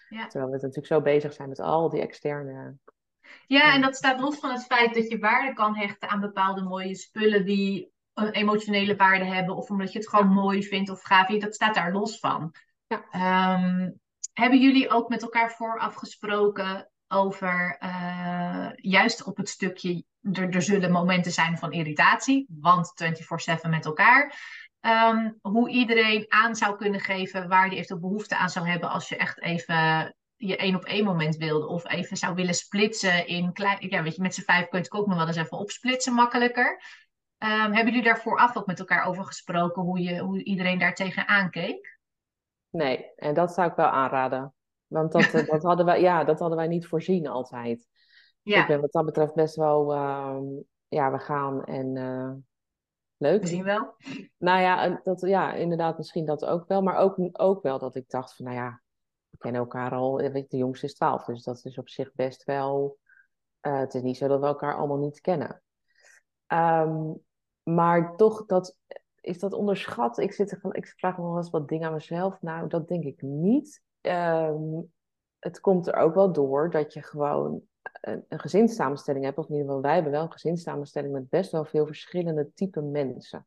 Ja. Terwijl we natuurlijk zo bezig zijn met al die externe. Ja, en dat staat los van het feit dat je waarde kan hechten aan bepaalde mooie spullen die een emotionele waarde hebben, of omdat je het gewoon mooi vindt of gaaf. Dat staat daar los van. Ja. Ehm, hebben jullie ook met elkaar vooraf gesproken over, eh, juist op het stukje, er, er zullen momenten zijn van irritatie, want 24/7 met elkaar. Ehm, hoe iedereen aan zou kunnen geven waar die eventueel behoefte aan zou hebben als je echt even je één op één moment wilde. Of even zou willen splitsen in klein. Ja, weet je, met z'n vijf kun je het ook nog wel eens even opsplitsen makkelijker. Ehm, hebben jullie daar vooraf ook met elkaar over gesproken hoe, je, hoe iedereen daar tegenaan keek? Nee, en dat zou ik wel aanraden. Want dat, eh, dat, hadden wij, ja, dat hadden wij niet voorzien altijd. Ik Ja, ben wat dat betreft best wel, ehm, ja, we gaan en eh, leuk. we zien wel. Nou ja, dat, ja, inderdaad, misschien dat ook wel. Maar ook, ook wel dat ik dacht van, nou ja, kennen elkaar al. eh, Weet de jongste is twaalf, dus dat is op zich best wel... eh, het is niet zo dat we elkaar allemaal niet kennen. Ehm, maar toch, dat, is dat onderschat? Ik, zit er, van- ik vraag me wel eens wat dingen aan mezelf. Nou, dat denk ik niet. Ehm, het komt er ook wel door dat je gewoon een, een gezinssamenstelling hebt. Of in ieder geval, wij hebben wel een gezinssamenstelling met best wel veel verschillende type mensen.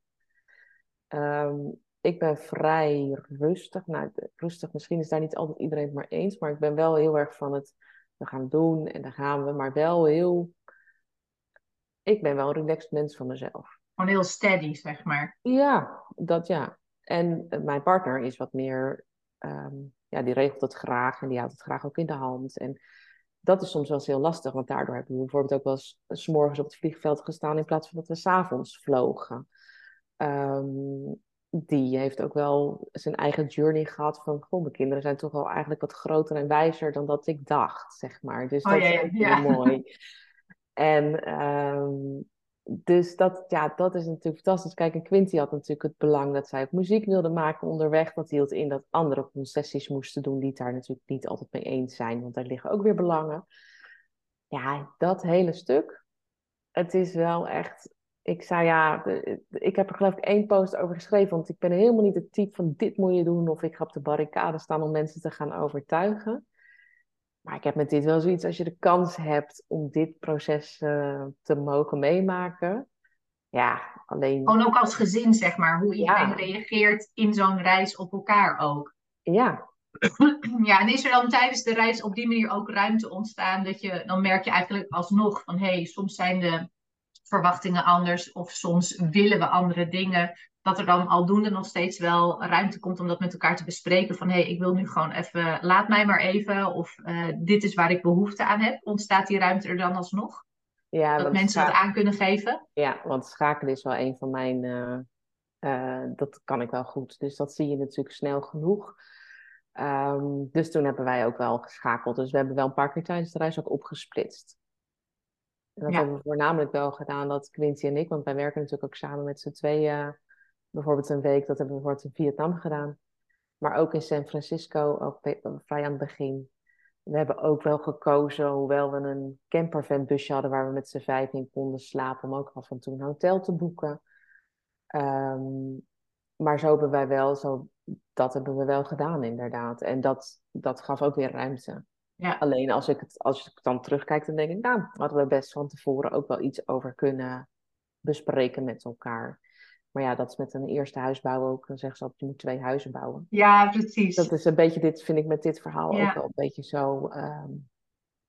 Ehm, ik ben vrij rustig. Nou, rustig, misschien is daar niet altijd iedereen het maar eens. Maar ik ben wel heel erg van het, we gaan doen en dan gaan we. Maar wel heel, ik ben wel een relaxed mens van mezelf. Gewoon heel steady, zeg maar. Ja, dat ja. En eh, mijn partner is wat meer, ehm, ja, die regelt het graag en die houdt het graag ook in de hand. En dat is soms wel eens heel lastig, want daardoor hebben we bijvoorbeeld ook wel eens 's morgens op het vliegveld gestaan in plaats van dat we s'avonds vlogen. Ehm, die heeft ook wel zijn eigen journey gehad van, goh, mijn kinderen zijn toch wel eigenlijk wat groter en wijzer dan dat ik dacht, zeg maar. Dus Oh, dat ja, is ja, ja. heel mooi. En ehm, dus dat, ja, dat is natuurlijk fantastisch. Kijk, en Quinty had natuurlijk het belang dat zij ook muziek wilde maken onderweg. Dat hield in dat andere concessies moesten doen die het daar natuurlijk niet altijd mee eens zijn. Want daar liggen ook weer belangen. Ja, dat hele stuk. Het is wel echt... Ik zei ja, ik heb er geloof ik één post over geschreven. Want ik ben helemaal niet het type van dit moet je doen. Of ik ga op de barricade staan om mensen te gaan overtuigen. Maar ik heb met dit wel zoiets, als je de kans hebt om dit proces eh, te mogen meemaken. Ja, alleen, Gewoon ook als gezin, zeg maar. Hoe iedereen Ja. reageert in zo'n reis op elkaar ook. ja, Ja, en is er dan tijdens de reis op die manier ook ruimte ontstaan dat je, dan merk je eigenlijk alsnog van hé, hey, soms zijn de verwachtingen anders of soms willen we andere dingen. Dat er dan aldoende nog steeds wel ruimte komt om dat met elkaar te bespreken. Van hé, hey, ik wil nu gewoon even, laat mij maar even. Of eh, dit is waar ik behoefte aan heb. Ontstaat die ruimte er dan alsnog? ja, Dat mensen dat scha- aan kunnen geven? ja, want schakelen is wel een van mijn, eh, eh, dat kan ik wel goed. Dus dat zie je natuurlijk snel genoeg. Ehm, dus toen hebben wij ook wel geschakeld. Dus we hebben wel een paar keer tijdens de reis ook opgesplitst. En dat Ja. hebben we voornamelijk wel gedaan, dat Quincy en ik, want wij werken natuurlijk ook samen met z'n tweeën. Bijvoorbeeld een week, dat hebben we bijvoorbeeld in Vietnam gedaan. Maar ook in San Francisco, ook vrij aan het begin. We hebben ook wel gekozen, hoewel we een campervanbusje hadden waar we met z'n vijf in konden slapen, om ook af en toe een hotel te boeken. Ehm, maar zo hebben wij wel, zo, dat hebben we wel gedaan inderdaad. En dat, dat gaf ook weer ruimte. Ja. Alleen als ik, het, als ik dan terugkijk, dan denk ik, nou, hadden we best van tevoren ook wel iets over kunnen bespreken met elkaar. Maar ja, dat is met een eerste huis bouwen ook. Dan zeggen ze altijd, je moet twee huizen bouwen. Ja, precies. Dat is een beetje, dit vind ik met dit verhaal Ja. ook wel een beetje zo. ehm,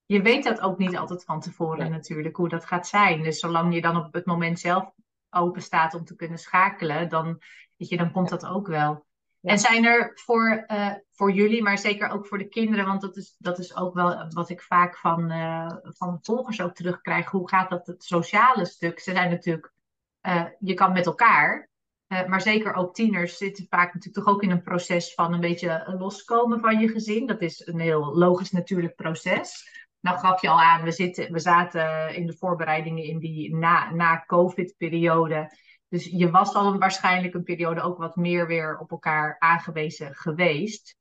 Je weet dat ook niet altijd van tevoren Nee. natuurlijk, hoe dat gaat zijn. Dus zolang je dan op het moment zelf open staat om te kunnen schakelen, dan, weet je, dan komt dat ook wel. Ja. En zijn er voor, eh, voor jullie, maar zeker ook voor de kinderen, want dat is, dat is ook wel wat ik vaak van, eh, van volgers ook terugkrijg. Hoe gaat dat het sociale stuk? Ze zijn natuurlijk, eh, je kan met elkaar, maar zeker ook tieners zitten vaak natuurlijk toch ook in een proces van een beetje loskomen van je gezin. Dat is een heel logisch natuurlijk proces. Nou gaf je al aan, we, zitten, we zaten in de voorbereidingen in die na, na COVID-periode. Dus je was een, waarschijnlijk een periode ook wat meer weer op elkaar aangewezen geweest.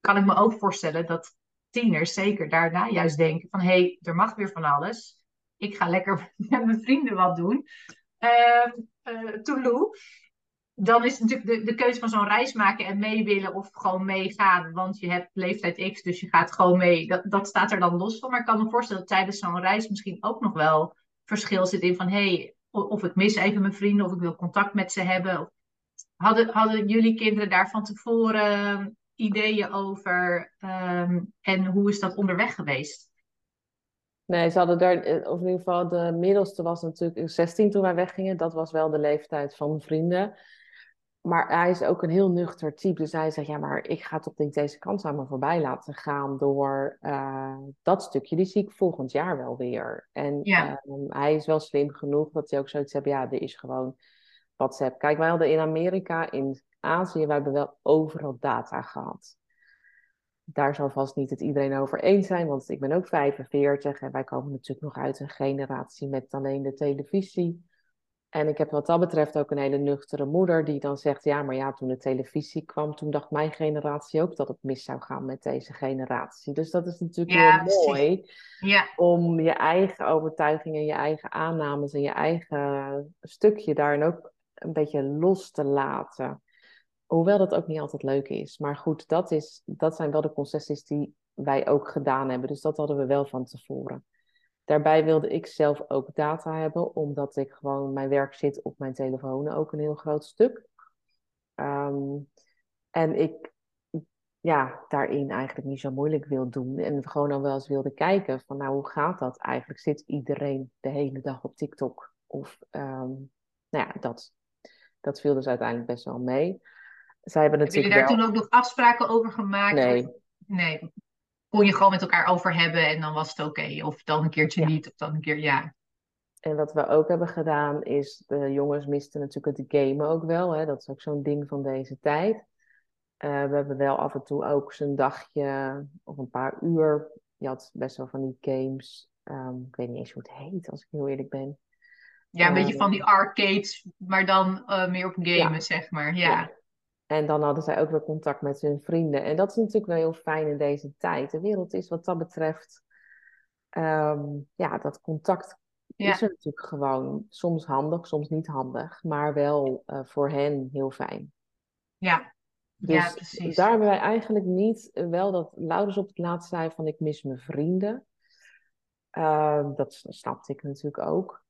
Kan ik me ook voorstellen dat tieners zeker daarna juist denken van... hé, hey, er mag weer van alles. Ik ga lekker met mijn vrienden wat doen. Ehm eh Toulouse. dan is natuurlijk de, de keuze van zo'n reis maken en mee willen of gewoon meegaan. Want je hebt leeftijd X, dus je gaat gewoon mee. Dat, dat staat er dan los van. Maar ik kan me voorstellen dat tijdens zo'n reis misschien ook nog wel verschil zit in van... hé, hey, of ik mis even mijn vrienden of ik wil contact met ze hebben. Hadden, hadden jullie kinderen daar van tevoren ideeën over? Ehm, en hoe is dat onderweg geweest? Nee, ze hadden daar, eh, of in ieder geval de middelste was natuurlijk 16 toen wij weggingen. Dat was wel de leeftijd van vrienden. Maar hij is ook een heel nuchter type. Dus hij zegt, ja, maar ik ga toch niet deze kans aan me voorbij laten gaan door uh, dat stukje. Die zie ik volgend jaar wel weer. En ja. um, hij is wel slim genoeg dat hij ook zoiets heeft, ja, er is gewoon WhatsApp. Kijk, wij hadden in Amerika, in Azië, wij hebben wel overal data gehad. Daar zal vast niet het iedereen over eens zijn, want ik ben ook 45 en wij komen natuurlijk nog uit een generatie met alleen de televisie. En ik heb wat dat betreft ook een hele nuchtere moeder die dan zegt: Ja, maar ja, toen de televisie kwam, toen dacht mijn generatie ook dat het mis zou gaan met deze generatie. Dus dat is natuurlijk heel mooi ja. om je eigen overtuigingen, je eigen aannames en je eigen stukje daarin ook een beetje los te laten. Hoewel dat ook niet altijd leuk is. Maar goed, dat, is, dat zijn wel de concessies die wij ook gedaan hebben. Dus dat hadden we wel van tevoren. Daarbij wilde ik zelf ook data hebben, omdat ik gewoon, mijn werk zit op mijn telefoon ook een heel groot stuk. Ehm, en ik ja, daarin eigenlijk niet zo moeilijk wil doen. En gewoon dan wel eens wilde kijken van nou, hoe gaat dat eigenlijk? Zit iedereen de hele dag op TikTok? Of um, nou ja, dat, dat viel dus uiteindelijk best wel mee. Zij hebben natuurlijk Heb je daar toen ook nog afspraken over gemaakt? Nee. Nee, kon je gewoon met elkaar over hebben en dan was het oké. Of dan een keertje niet, of dan een keer ja. En wat we ook hebben gedaan is, de jongens misten natuurlijk het gamen ook wel. Hè? Dat is ook zo'n ding van deze tijd. Uh, we hebben wel af en toe ook zo'n dagje of een paar uur. Je had best wel van die games. Um, ik weet niet eens hoe het heet, als ik heel eerlijk ben. Ja, een beetje van die arcades, maar dan uh, meer op gamen, zeg maar. ja. En dan hadden zij ook weer contact met hun vrienden. En dat is natuurlijk wel heel fijn in deze tijd. De wereld is wat dat betreft, ehm, ja, dat contact is er natuurlijk gewoon soms handig, soms niet handig, maar wel uh, voor hen heel fijn. Ja, dus ja, precies. daar hebben wij eigenlijk niet, uh, wel dat Laurens op het laatst zei van ik mis mijn vrienden. Uh, dat snapte ik natuurlijk ook.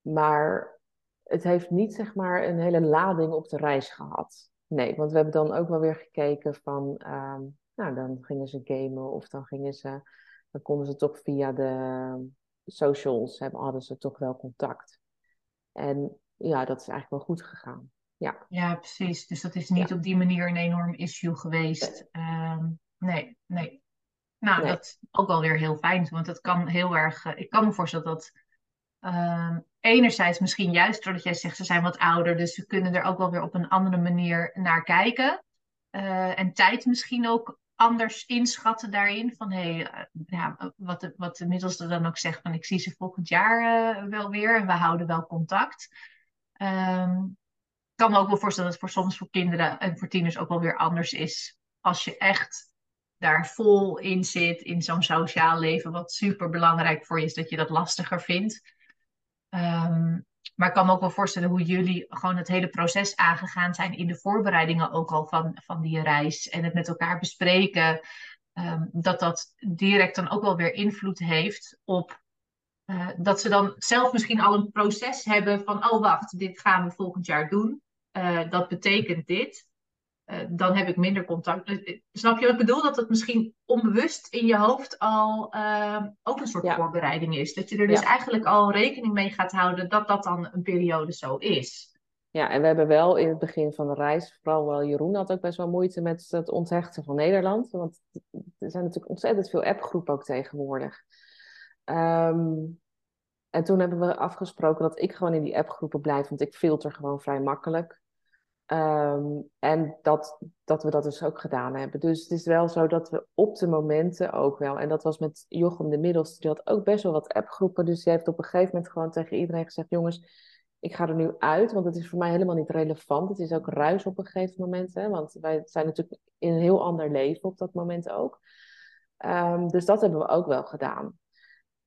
Maar het heeft niet zeg maar een hele lading op de reis gehad. Nee, want we hebben dan ook wel weer gekeken van, ehm, nou dan gingen ze gamen of dan gingen ze, dan konden ze toch via de socials, hebben, hadden ze toch wel contact. En ja, dat is eigenlijk wel goed gegaan. Ja, ja precies. Dus dat is niet op die manier een enorm issue geweest. Nee, ehm, nee. nee. Nou, dat is ook wel weer heel fijn, want het kan heel erg, ik kan me voorstellen dat Ehm, enerzijds misschien juist doordat jij zegt ze zijn wat ouder, dus ze kunnen er ook wel weer op een andere manier naar kijken. Uh, en tijd misschien ook anders inschatten daarin. Van hé, hey, uh, ja, wat, de, wat de middelste dan ook zegt, van ik zie ze volgend jaar uh, wel weer en we houden wel contact. Um, ik kan me ook wel voorstellen dat het voor soms voor kinderen en voor tieners ook wel weer anders is. Als je echt daar vol in zit, in zo'n sociaal leven, wat super belangrijk voor je is, dat je dat lastiger vindt. Um, maar ik kan me ook wel voorstellen hoe jullie gewoon het hele proces aangegaan zijn in de voorbereidingen ook al van, van die reis en het met elkaar bespreken. Um, dat dat direct dan ook wel weer invloed heeft op uh, dat ze dan zelf misschien al een proces hebben van, oh wacht, dit gaan we volgend jaar doen. Uh, dat betekent dit. Uh, dan heb ik minder contact. Uh, snap je wat ik bedoel? Dat het misschien onbewust in je hoofd al uh, ook een soort ja. voorbereiding is. Dat je er dus ja. eigenlijk al rekening mee gaat houden dat dat dan een periode zo is. Ja, en we hebben wel in het begin van de reis, vooral wel Jeroen had ook best wel moeite met het onthechten van Nederland. Want er zijn natuurlijk ontzettend veel appgroepen ook tegenwoordig. Um, en toen hebben we afgesproken dat ik gewoon in die appgroepen blijf, want ik filter gewoon vrij makkelijk. Um, en dat, dat we dat dus ook gedaan hebben. Dus het is wel zo dat we op de momenten ook wel. En dat was met Jochem de Middelste, die had ook best wel wat appgroepen. Dus die heeft op een gegeven moment gewoon tegen iedereen gezegd: Jongens, ik ga er nu uit, want het is voor mij helemaal niet relevant. Het is ook ruis op een gegeven moment. Hè, want wij zijn natuurlijk in een heel ander leven op dat moment ook. Um, dus dat hebben we ook wel gedaan.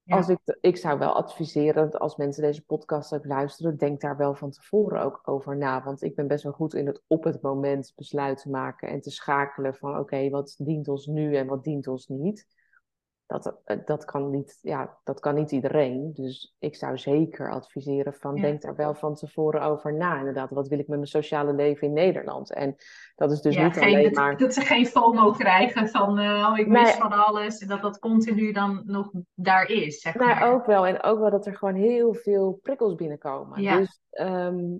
Als ik, ik zou wel adviseren, als mensen deze podcast ook luisteren, denk daar wel van tevoren ook over na. Want ik ben best wel goed in het op het moment besluiten maken en te schakelen van oké, wat dient ons nu en wat dient ons niet dat, eh, dat, kan niet, ja, dat kan niet iedereen. Dus ik zou zeker adviseren van denk daar wel van tevoren over na. Inderdaad, wat wil ik met mijn sociale leven in Nederland? En dat is dus niet geen, alleen maar... Dat ze geen FOMO krijgen van uh, oh, ik mis van alles. En dat dat continu dan nog daar is, zeg maar. ook wel. En ook wel dat er gewoon heel veel prikkels binnenkomen. Ja. Dus ehm,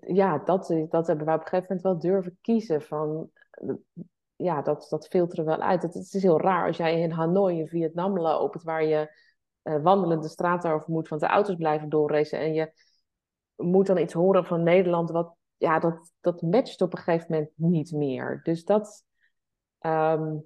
ja, dat, dat hebben we op een gegeven moment wel durven kiezen van ja, dat, dat filteren wel uit. Het, is heel raar als jij in Hanoi in Vietnam loopt, waar je uh, wandelend de straat over moet, want de auto's blijven doorracen en je moet dan iets horen van Nederland, wat, ja, dat, dat matcht op een gegeven moment niet meer. Dus dat, ehm,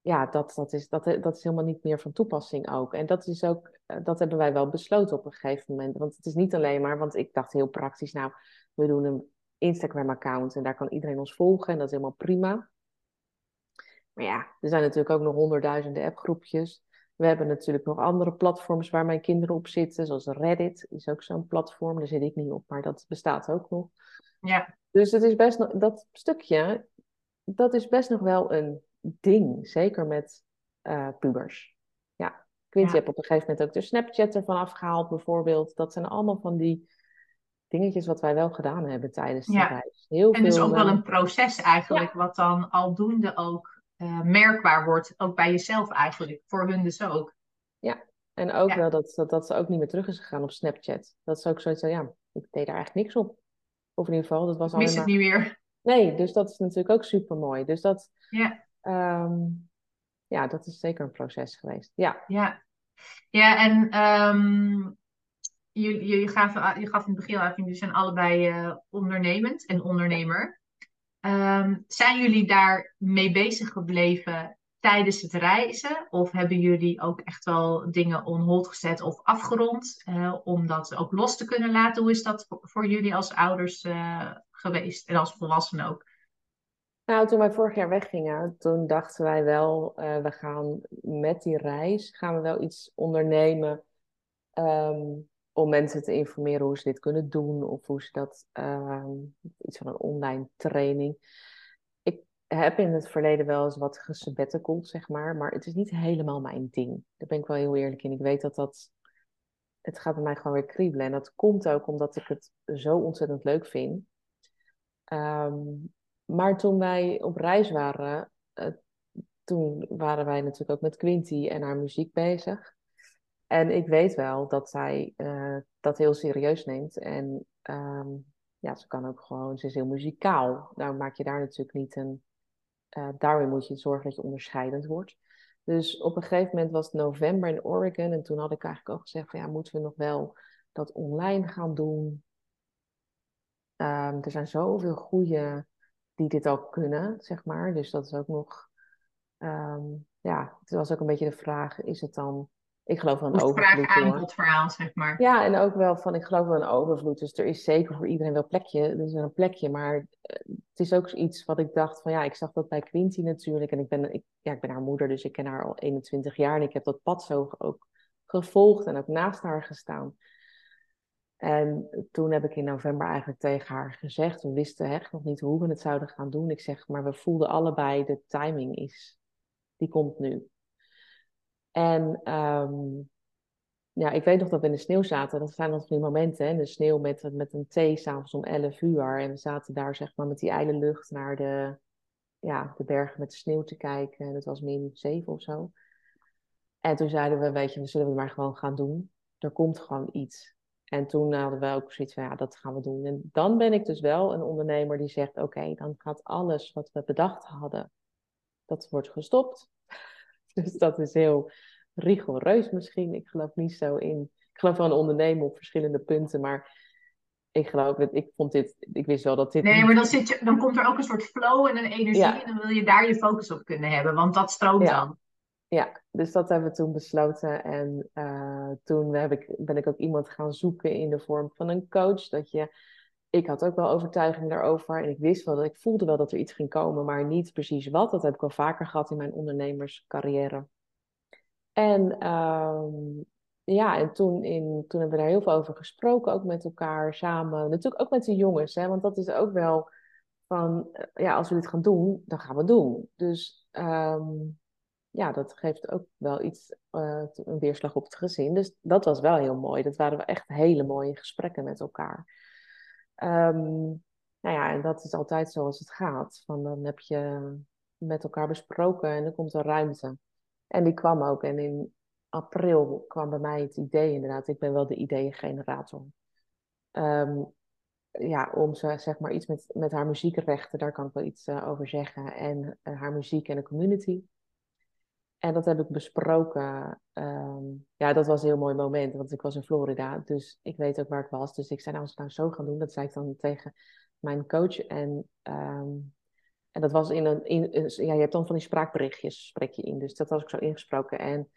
ja, dat, dat, is, dat, dat is helemaal niet meer van toepassing ook. En dat is ook, eh, dat hebben wij wel besloten op een gegeven moment. Want het is niet alleen maar, want ik dacht heel praktisch, nou, we doen een Instagram-account en daar kan iedereen ons volgen en dat is helemaal prima. Maar ja, er zijn natuurlijk ook nog honderdduizenden appgroepjes. We hebben natuurlijk nog andere platforms waar mijn kinderen op zitten, zoals Reddit is ook zo'n platform. Daar zit ik niet op, maar dat bestaat ook nog. Ja. Dus het is best nog, dat stukje, dat is best nog wel een ding, zeker met uh, pubers. Ja, Quincy ja. heb op een gegeven moment ook de Snapchat ervan afgehaald bijvoorbeeld. Dat zijn allemaal van die dingetjes wat wij wel gedaan hebben tijdens de ja. reis. Heel en veel, dus ook wel een proces eigenlijk, wat dan aldoende ook uh, merkbaar wordt, ook bij jezelf eigenlijk, voor hun dus ook. Ja, en ook wel dat, dat, dat ze ook niet meer terug is gegaan op Snapchat. Dat is ook zoiets van, ja, ik deed daar eigenlijk niks op. Of in ieder geval, dat was al. Mis het niet meer. Nee, dus dat is natuurlijk ook super mooi. Dus dat, ja. Um, ja, dat is zeker een proces geweest. Ja, ja. ja en um, je, je, gaf, je gaf in het begin aan, jullie zijn allebei uh, ondernemend en ondernemer. Um, zijn jullie daar mee bezig gebleven tijdens het reizen? Of hebben jullie ook echt wel dingen on hold gezet of afgerond? Uh, om dat ook los te kunnen laten? Hoe is dat voor, jullie als ouders uh, geweest en als volwassenen ook? Nou, toen wij vorig jaar weggingen, toen dachten wij wel, uh, we gaan met die reis, gaan we wel iets ondernemen. Um, om mensen te informeren hoe ze dit kunnen doen of hoe ze dat, uh, iets van een online training. Ik heb in het verleden wel eens wat gesabbaticald, zeg maar, maar het is niet helemaal mijn ding. Daar ben ik wel heel eerlijk in. Ik weet dat dat, het gaat bij mij gewoon weer kriebelen. En dat komt ook omdat ik het zo ontzettend leuk vind. Um, maar toen wij op reis waren, uh, toen waren wij natuurlijk ook met Quinty en haar muziek bezig. En ik weet wel dat zij uh, dat heel serieus neemt. En um, ja, ze kan ook gewoon, ze is heel muzikaal. Nou maak je daar natuurlijk niet een. Uh, moet je zorgen dat je onderscheidend wordt. Dus op een gegeven moment was het november in Oregon. En toen had ik eigenlijk al gezegd: van ja, moeten we nog wel dat online gaan doen? Um, er zijn zoveel goede die dit ook kunnen, zeg maar. Dus dat is ook nog. Um, ja, het was ook een beetje de vraag: is het dan ik geloof wel een overvloed. aanbod verhaal, zeg maar. Ja, en ook wel van, ik geloof wel een overvloed. Dus er is zeker voor iedereen wel plekje. Er is een plekje, maar eh, het is ook iets wat ik dacht van, ja, ik zag dat bij Quinty natuurlijk. En ik ben, ik, ja, ik ben haar moeder, dus ik ken haar al 21 jaar. En ik heb dat pad zo ook gevolgd en ook naast haar gestaan. En toen heb ik in november eigenlijk tegen haar gezegd, we wisten echt nog niet hoe we het zouden gaan doen. Ik zeg, maar we voelden allebei, de timing is, die komt nu. En um, ja, ik weet nog dat we in de sneeuw zaten. Dat zijn nog die momenten, hè? de sneeuw met, met een thee s'avonds om 11 uur. En we zaten daar zeg maar met die ijle lucht naar de, ja, de bergen met de sneeuw te kijken. En het was min 7 of zo. En toen zeiden we, weet je, we zullen het maar gewoon gaan doen. Er komt gewoon iets. En toen hadden we ook zoiets van, ja, dat gaan we doen. En dan ben ik dus wel een ondernemer die zegt, oké, dan gaat alles wat we bedacht hadden, dat wordt gestopt. Dus dat is heel rigoureus misschien. Ik geloof niet zo in. Ik geloof wel in ondernemen op verschillende punten, maar ik geloof dat ik vond dit, ik wist wel dat dit. Nee, maar dan, zit je, dan komt er ook een soort flow en een energie en dan wil je daar je focus op kunnen hebben, want dat stroomt dan. Ja, dus dat hebben we toen besloten. En uh, toen heb ik, ben ik ook iemand gaan zoeken in de vorm van een coach. Dat je, ik had ook wel overtuiging daarover. En ik wist wel dat ik voelde wel dat er iets ging komen, maar niet precies wat. Dat heb ik al vaker gehad in mijn ondernemerscarrière. En ehm, ja, en toen, in, toen hebben we daar heel veel over gesproken, ook met elkaar samen. Natuurlijk ook met de jongens, hè, want dat is ook wel van, eh, ja, als we dit gaan doen, dan gaan we het doen. Dus ehm, ja, dat geeft ook wel iets, uh, een weerslag op het gezin. Dus dat was wel heel mooi. Dat waren echt hele mooie gesprekken met elkaar. Um, nou ja, en dat is altijd zoals het gaat. Van dan heb je met elkaar besproken en dan komt er ruimte. En die kwam ook. En in april kwam bij mij het idee inderdaad. Ik ben wel de ideeëngenerator. Um, ja, om ze, zeg maar iets met, met haar muziekrechten, daar kan ik wel iets uh, over zeggen. En uh, haar muziek en de community. En dat heb ik besproken. Um, ja, dat was een heel mooi moment, want ik was in Florida. Dus ik weet ook waar ik was. Dus ik zei, nou, als we nou zo gaan doen, dat zei ik dan tegen mijn coach. En, um, en dat was in een, in, ja, je hebt dan van die spraakberichtjes, spreek je in. Dus dat was ik zo ingesproken. En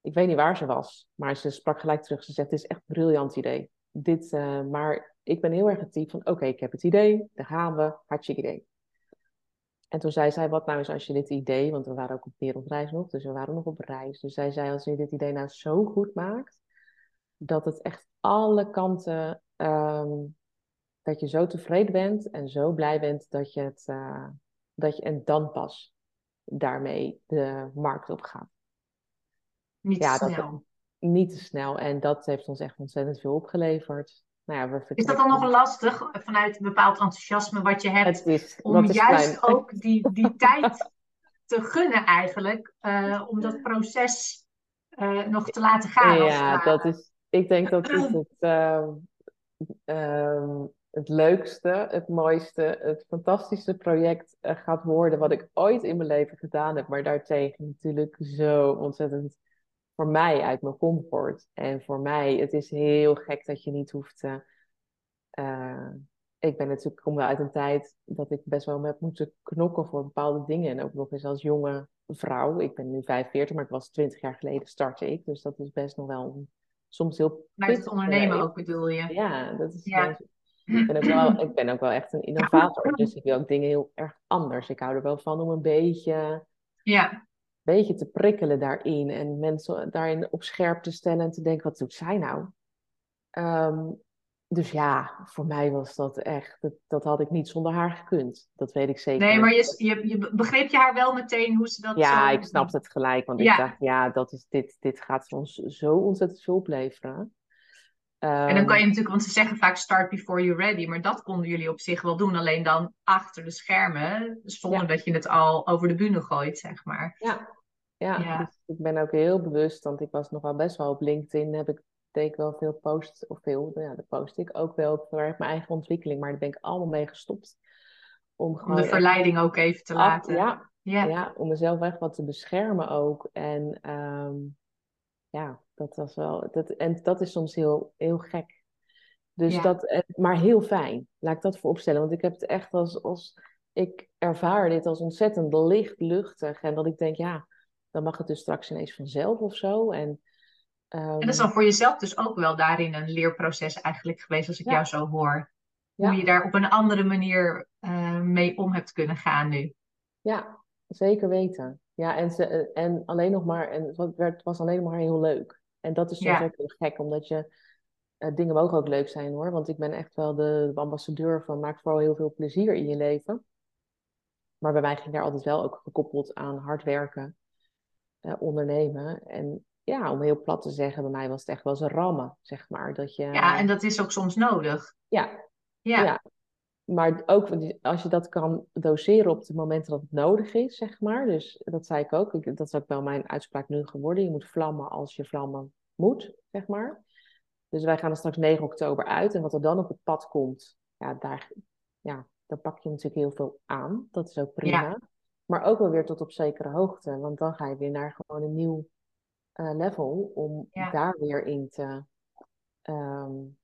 ik weet niet waar ze was, maar ze sprak gelijk terug. Ze zegt, het is echt een briljant idee. Dit, uh, maar ik ben heel erg het type van, oké, ik heb het idee, daar gaan we, hartstikke idee. En toen zei zij, wat nou eens als je dit idee, want we waren ook op wereldreis nog, dus we waren nog op reis. Dus zij zei, als je dit idee nou zo goed maakt, dat het echt alle kanten um, dat je zo tevreden bent en zo blij bent dat je het, uh, dat je, en dan pas daarmee de markt op gaat. Niet ja, te snel. Dat, niet te snel. En dat heeft ons echt ontzettend veel opgeleverd. Nou ja, we is dat dan nog lastig vanuit een bepaald enthousiasme wat je hebt, is, om juist ook die, die tijd te gunnen eigenlijk, uh, om dat proces uh, nog te laten gaan? Ja, dat is, ik denk dat is het, uh, het leukste, het mooiste, het fantastische project eh, gaat worden wat ik ooit in mijn leven gedaan heb. Maar daartegen natuurlijk zo ontzettend voor mij uit mijn comfort. En voor mij, het is heel gek dat je niet hoeft te... Uh, ik ben natuurlijk, kom wel uit een tijd dat ik best wel heb moeten knokken voor bepaalde dingen. En ook nog eens als jonge vrouw. Ik ben nu 45, maar ik was 20 jaar geleden startte ik. Dus dat is best nog wel soms heel... Het ondernemen ook bedoel je? Ja, dat is ja. Ik ben, ook wel, ik ben ook wel echt een innovator, dus ik wil ook dingen heel erg anders. Ik hou er wel van om een beetje, ja. Beetje te prikkelen daarin en mensen daarin op scherp te stellen en te denken, wat doet zij nou? Um, dus ja, voor mij was dat echt, dat, dat, had ik niet zonder haar gekund. Dat weet ik zeker. Nee, maar je, je, je begreep je haar wel meteen hoe ze dat... Ja, ik snapte het gelijk, want ja. ik dacht, ja, dat is, dit, dit gaat ons zo ontzettend veel opleveren en dan kan je ehm, natuurlijk, want ze zeggen vaak start before you're ready, maar dat konden jullie op zich wel doen, alleen dan achter de schermen, zonder dat je het al over de bühne gooit, zeg maar. Ja, ja, ja. Dus ik ben ook heel bewust, want ik was nogal best wel op LinkedIn, heb ik deed wel veel posts, of veel, ja, dat post ik ook wel voor mijn eigen ontwikkeling, maar daar ben ik allemaal mee gestopt. Om, gewoon om de verleiding ook even te laten. Ja, ja. ja, om mezelf echt wat te beschermen ook. En um, ja, dat was wel. Dat, en dat is soms heel, heel gek. Dus dat, eh, maar heel fijn. Laat ik dat vooropstellen. Want ik heb het echt als, als. Ik ervaar dit als ontzettend licht, luchtig. En dat ik denk, ja, dan mag het dus straks ineens vanzelf of zo. En, um... en dat is dan voor jezelf dus ook wel daarin een leerproces eigenlijk geweest, als ik jou zo hoor. Hoe je daar op een andere manier uh, mee om hebt kunnen gaan nu. Ja, zeker weten. Ja, en, ze, eh, en alleen nog maar, en het, werd, was alleen nog maar heel leuk. En dat is soms ook heel gek, omdat je, uh, dingen mogen ook leuk zijn hoor. Want ik ben echt wel de, ambassadeur van maak vooral heel veel plezier in je leven. Maar bij mij ging daar altijd wel ook gekoppeld aan hard werken, uh, ondernemen. En ja, om heel plat te zeggen, bij mij was het echt wel eens een rammen, zeg maar. Dat je, ja, en dat is ook soms nodig. Ja, ja. ja maar ook als je dat kan doseren op de momenten dat het nodig is, zeg maar. Dus dat zei ik ook. dat is ook wel mijn uitspraak nu geworden. Je moet vlammen als je vlammen moet, zeg maar. Dus wij gaan er straks 9 oktober uit. En wat er dan op het pad komt, ja, daar, ja, daar pak je natuurlijk heel veel aan. Dat is ook prima. Maar ook wel weer tot op zekere hoogte. Want dan ga je weer naar gewoon een nieuw uh, level om daar weer in te... Um,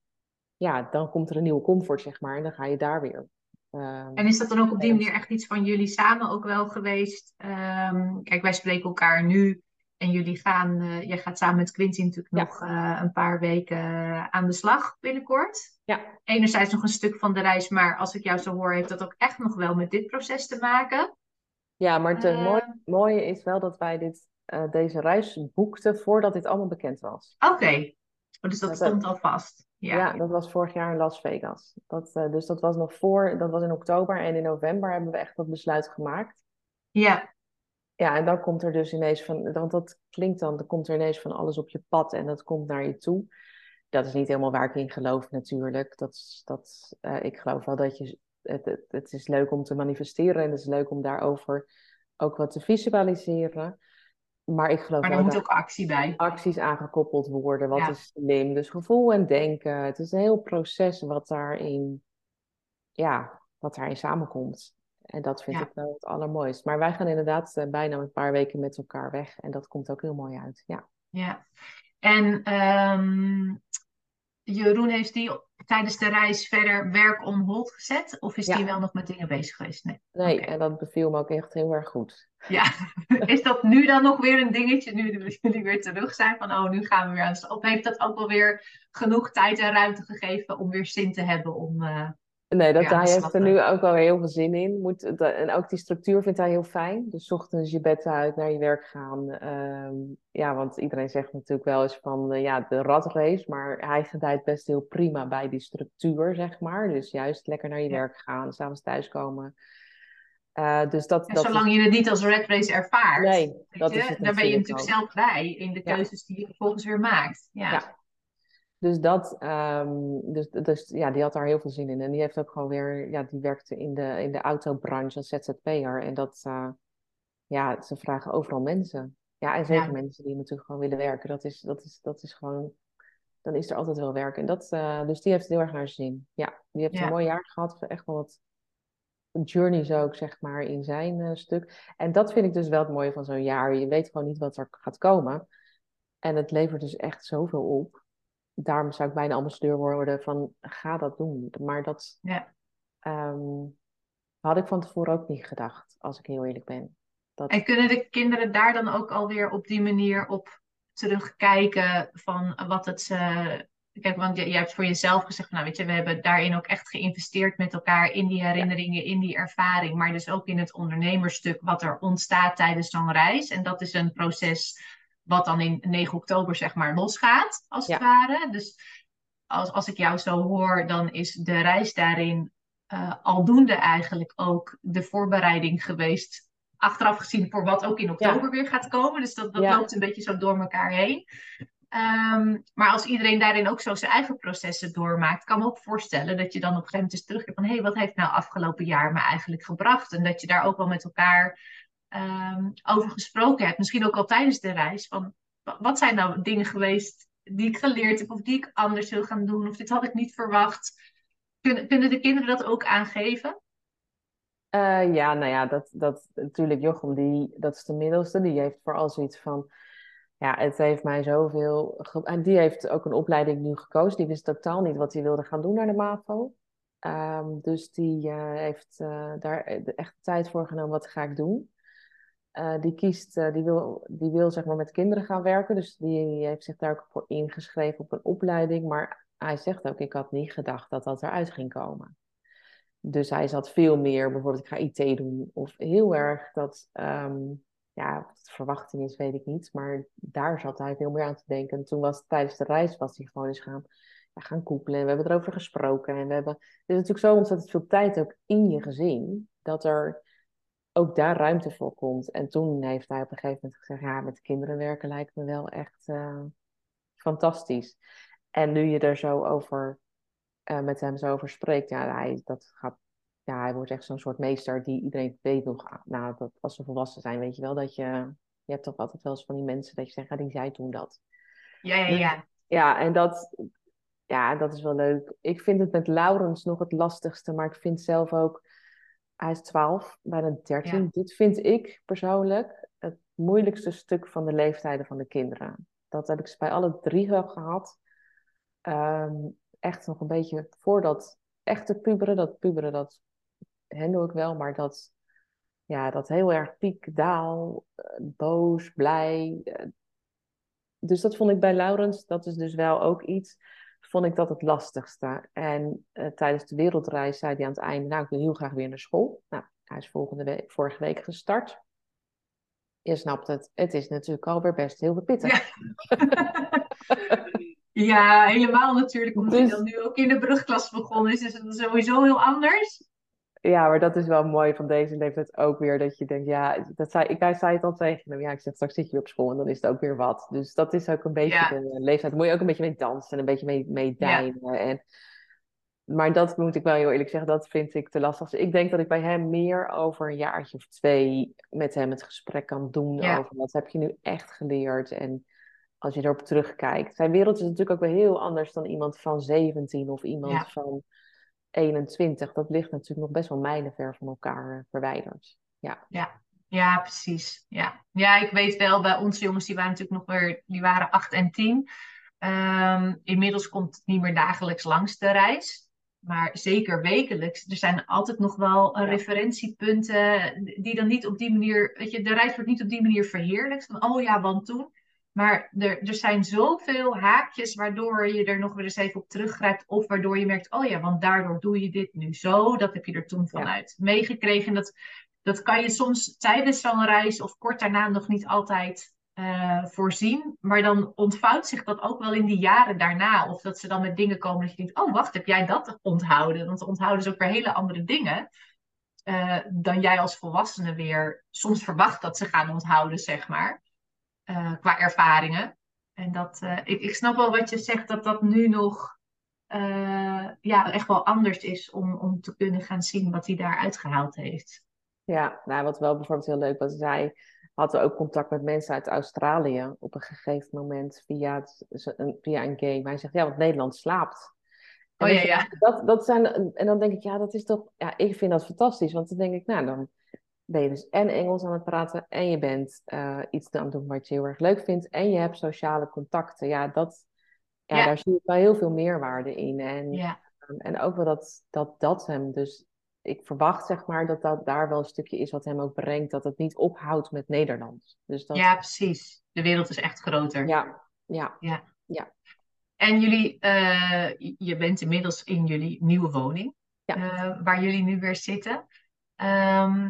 ja, dan komt er een nieuwe comfort, zeg maar. En dan ga je daar weer. Um, en is dat dan ook op die manier echt iets van jullie samen ook wel geweest? Um, kijk, wij spreken elkaar nu. En jullie gaan, uh, jij gaat samen met Quincy natuurlijk nog uh, een paar weken aan de slag binnenkort. Ja. Enerzijds nog een stuk van de reis, maar als ik jou zo hoor, heeft dat ook echt nog wel met dit proces te maken. Ja, maar het uh, mooie, mooie is wel dat wij dit eh, deze reis boekte voordat dit allemaal bekend was. Oké, oh, dus dat, stond al vast. Ja. ja. dat was vorig jaar in Las Vegas. Dat, uh, dus dat was nog voor, dat was in oktober en in november hebben we echt dat besluit gemaakt. Ja. Ja, en dan komt er dus ineens van, want dat klinkt dan, dan komt er ineens van alles op je pad en dat komt naar je toe. Dat is niet helemaal waar ik in geloof natuurlijk. Dat, dat, uh, ik geloof wel dat je, het, het, het is leuk om te manifesteren en het is leuk om daarover ook wat te visualiseren. Maar ik geloof maar er moet ook actie bij. Acties aangekoppeld worden, wat is slim. Dus gevoel en denken. Het is een heel proces wat daarin, ja, wat daarin samenkomt. En dat vind ik wel het allermooist. Maar wij gaan inderdaad uh, bijna een paar weken met elkaar weg. En dat komt ook heel mooi uit. Ja. Ja. En um, Jeroen, heeft die tijdens de reis verder werk on hold gezet? Of is die wel nog met dingen bezig geweest? Nee, nee en dat beviel me ook echt heel erg goed. Ja, is dat nu dan nog weer een dingetje, nu jullie weer terug zijn? Van, oh, nu gaan we weer aan de slag. Of heeft dat ook wel weer genoeg tijd en ruimte gegeven om weer zin te hebben om... Uh, Nee, dat, hij heeft er nu ook al heel veel zin in. Moet, en ook die structuur vindt hij heel fijn. Dus ochtends je bed uit, naar je werk gaan. Ehm, ja, want iedereen zegt natuurlijk wel eens van uh, ja, de ratrace. Maar hij gedijt best heel prima bij die structuur, zeg maar. Dus juist lekker naar je werk gaan, s'avonds thuiskomen. Uh, dus dat, dat zolang je het niet als red race ervaart, nee, dat is daar ben je natuurlijk zelf vrij in de keuzes die je vervolgens weer maakt. Ja. Ja. Dus dat, um, dus, dus ja, die had daar heel veel zin in. En die heeft ook gewoon weer, ja, die werkte in de, in de autobranche als ZZP'er. En dat, uh, ja, ze vragen overal mensen. Ja, en zeker mensen die natuurlijk gewoon willen werken. Dat is, dat is, dat is gewoon, dan is er altijd wel werk. En dat, uh, dus die heeft het heel erg naar zin. Ja, die heeft een mooi jaar gehad. Echt wel wat journeys ook, zeg maar, in zijn uh, stuk. En dat vind ik dus wel het mooie van zo'n jaar. Je weet gewoon niet wat er gaat komen. En het levert dus echt zoveel op daarom zou ik bijna ambassadeur worden van ga dat doen. Maar dat ja. um, had ik van tevoren ook niet gedacht, als ik heel eerlijk ben. Dat... En kunnen de kinderen daar dan ook alweer op die manier op terugkijken van wat het ze. Kijk, want je, je, hebt voor jezelf gezegd, nou weet je, we hebben daarin ook echt geïnvesteerd met elkaar in die herinneringen, in die ervaring, maar dus ook in het ondernemerstuk wat er ontstaat tijdens zo'n reis. En dat is een proces wat dan in 9 oktober zeg maar losgaat, als het ware. Dus als, als ik jou zo hoor, dan is de reis daarin uh, aldoende eigenlijk ook de voorbereiding geweest. Achteraf gezien voor wat ook in oktober weer gaat komen. Dus dat, dat loopt een beetje zo door elkaar heen. Um, maar als iedereen daarin ook zo zijn eigen processen doormaakt, kan me ook voorstellen dat je dan op een gegeven moment eens terugkijkt van hé, hey, wat heeft nou afgelopen jaar me eigenlijk gebracht? En dat je daar ook wel met elkaar um, over gesproken hebt, misschien ook al tijdens de reis, van wat zijn nou dingen geweest die ik geleerd heb of die ik anders wil gaan doen of dit had ik niet verwacht. Kunnen, kunnen de kinderen dat ook aangeven? Uh, ja, nou ja, dat, dat natuurlijk Jochem, die, dat is de middelste, die heeft vooral zoiets van, ja, het heeft mij zoveel, en die heeft ook een opleiding nu gekozen, die wist totaal niet wat hij wilde gaan doen naar de MAVO. Um, dus die uh, heeft uh, daar echt tijd voor genomen, wat ga ik doen. Uh, die kiest, uh, die wil, die wil zeg maar met kinderen gaan werken. Dus die heeft zich daar ook voor ingeschreven op een opleiding. Maar hij zegt ook, ik had niet gedacht dat dat eruit ging komen. Dus hij zat veel meer, bijvoorbeeld ik ga IT doen. Of heel erg dat, um, ja, verwachting is, weet ik niet. Maar daar zat hij veel meer aan te denken. En toen was tijdens de reis was hij gewoon eens gaan, ja, gaan koepelen. En we hebben erover gesproken. En we hebben, er is natuurlijk zo ontzettend veel tijd ook in je gezin. Dat er ook daar ruimte voor komt. En toen heeft hij op een gegeven moment gezegd: Ja, met kinderen werken lijkt me wel echt uh, fantastisch. En nu je er zo over, uh, met hem zo over spreekt, ja, hij, dat gaat, ja, hij wordt echt zo'n soort meester die iedereen weet nog. Nou, dat als ze volwassen zijn, weet je wel, dat je, je hebt toch altijd wel eens van die mensen dat je zegt: ja, die zei toen dat. Ja, ja, ja. Ja, en dat, ja, dat is wel leuk. Ik vind het met Laurens nog het lastigste, maar ik vind zelf ook hij is 12, bijna 13. Dit vind ik persoonlijk het moeilijkste stuk van de leeftijden van de kinderen. Dat heb ik bij alle drie gehad. Ehm, echt nog een beetje voordat echte puberen, dat puberen dat handel ik wel, maar dat, ja, dat heel erg piek, daal, eh, boos, blij. Eh, dus dat vond ik bij Laurens, dat is dus wel ook iets vond ik dat het lastigste. En uh, tijdens de wereldreis zei hij aan het einde, nou, ik wil heel graag weer naar school. Nou, hij is volgende week, vorige week gestart. je snapt het. Het is natuurlijk alweer best heel pittig. Ja, ja helemaal natuurlijk. Omdat Dus- je dan nu ook in de brugklas begonnen is, is het sowieso heel anders. Ja, maar dat is wel mooi van deze leeftijd ook weer. Dat je denkt, ja, dat zei, ik, hij zei het al tegen hem. Ja, ik zeg, straks zit je weer op school en dan is het ook weer wat. Dus dat is ook een beetje Ja. de leeftijd. Daar moet je ook een beetje mee dansen en een beetje mee, mee Ja. En, maar dat moet ik wel heel eerlijk zeggen, dat vind ik te lastig. Dus ik denk dat ik bij hem meer over een jaartje of twee met hem het gesprek kan doen Ja. over wat heb je nu echt geleerd. En als je erop terugkijkt. Zijn wereld is natuurlijk ook wel heel anders dan iemand van 17 of iemand Ja. van 21. Dat ligt natuurlijk nog best wel mijlenver van elkaar eh, verwijderd. Ja, Ja, precies. Ja. ja, ik weet wel, bij onze jongens, die waren natuurlijk nog weer, die waren 8 en 10. Ehm, inmiddels komt het niet meer dagelijks langs de reis. Maar zeker wekelijks. Er zijn altijd nog wel eh, Ja. referentiepunten die dan niet op die manier, weet je, de reis wordt niet op die manier verheerlijkt. Van, oh ja, want toen. Maar er, er zijn zoveel haakjes waardoor je er nog weer eens even op teruggrijpt. Of waardoor je merkt, oh ja, want daardoor doe je dit nu zo. Dat heb je er toen vanuit meegekregen. En dat, dat kan je soms tijdens zo'n reis of kort daarna nog niet altijd eh, voorzien. Maar dan ontvouwt zich dat ook wel in die jaren daarna. Of dat ze dan met dingen komen dat je denkt, oh wacht, heb jij dat onthouden? Want onthouden ze ook weer hele andere dingen. eh, dan jij als volwassene weer soms verwacht dat ze gaan onthouden, zeg maar. Eh, qua ervaringen. En dat, eh, ik, ik snap wel wat je zegt, dat dat nu nog eh, ja, echt wel anders is om, om te kunnen gaan zien wat hij daar uitgehaald heeft. ja nou, wat wel bijvoorbeeld heel leuk was, zij hadden ook contact met mensen uit Australië op een gegeven moment via, het, via een game. Hij zegt, ja, want Nederland slaapt. En Oh ja, ja. Dat, dat zijn, en dan denk ik, ja, dat is toch, ja, ik vind dat fantastisch. Want dan denk ik, nou, dan ben je dus en Engels aan het praten en je bent eh, iets aan het doen wat je heel erg leuk vindt en je hebt sociale contacten. Ja, dat, ja, Ja. daar zie ik wel heel veel meerwaarde in. En, Ja, en ook wel dat, dat dat hem dus, ik verwacht zeg maar dat dat daar wel een stukje is wat hem ook brengt, dat het niet ophoudt met Nederlands. Dus dat, ja, precies. De wereld is echt groter. ja, ja, En jullie, eh, je bent inmiddels in jullie nieuwe woning, Ja. eh, waar jullie nu weer zitten. Ehm,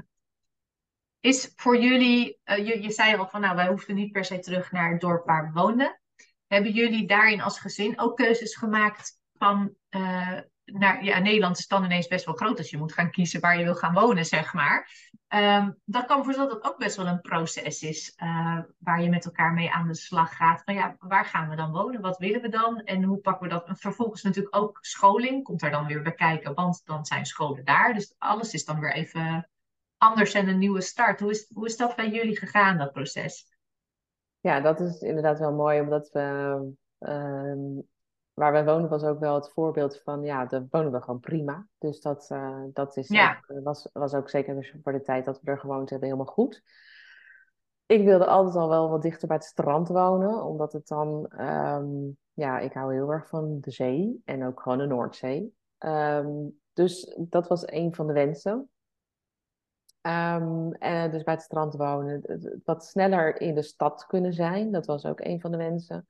is voor jullie, eh, je, je zei al van, nou, wij hoefden niet per se terug naar het dorp waar we woonden. Hebben jullie daarin als gezin ook keuzes gemaakt van, eh, naar, ja, Nederland is dan ineens best wel groot als je moet gaan kiezen waar je wil gaan wonen, zeg maar. Ehm, dat kan voorstellen dat dat ook best wel een proces is eh, waar je met elkaar mee aan de slag gaat. Van ja, waar gaan we dan wonen? Wat willen we dan? En hoe pakken we dat? En vervolgens natuurlijk ook scholing komt er dan weer bij kijken, want dan zijn scholen daar. Dus alles is dan weer even anders en een nieuwe start. Hoe is, hoe is dat bij jullie gegaan, dat proces? Ja, dat is inderdaad wel mooi, omdat we, ehm, waar wij wonen was ook wel het voorbeeld van, ja, daar wonen we gewoon prima. Dus dat, eh, dat is Ja. ook, was, was ook zeker dus voor de tijd dat we er gewoond hebben helemaal goed. Ik wilde altijd al wel wat dichter bij het strand wonen, omdat het dan, ehm, ja, ik hou heel erg van de zee en ook gewoon de Noordzee. Ehm, dus dat was een van de wensen. Ehm, en dus bij het strand wonen, wat sneller in de stad kunnen zijn, dat was ook een van de wensen.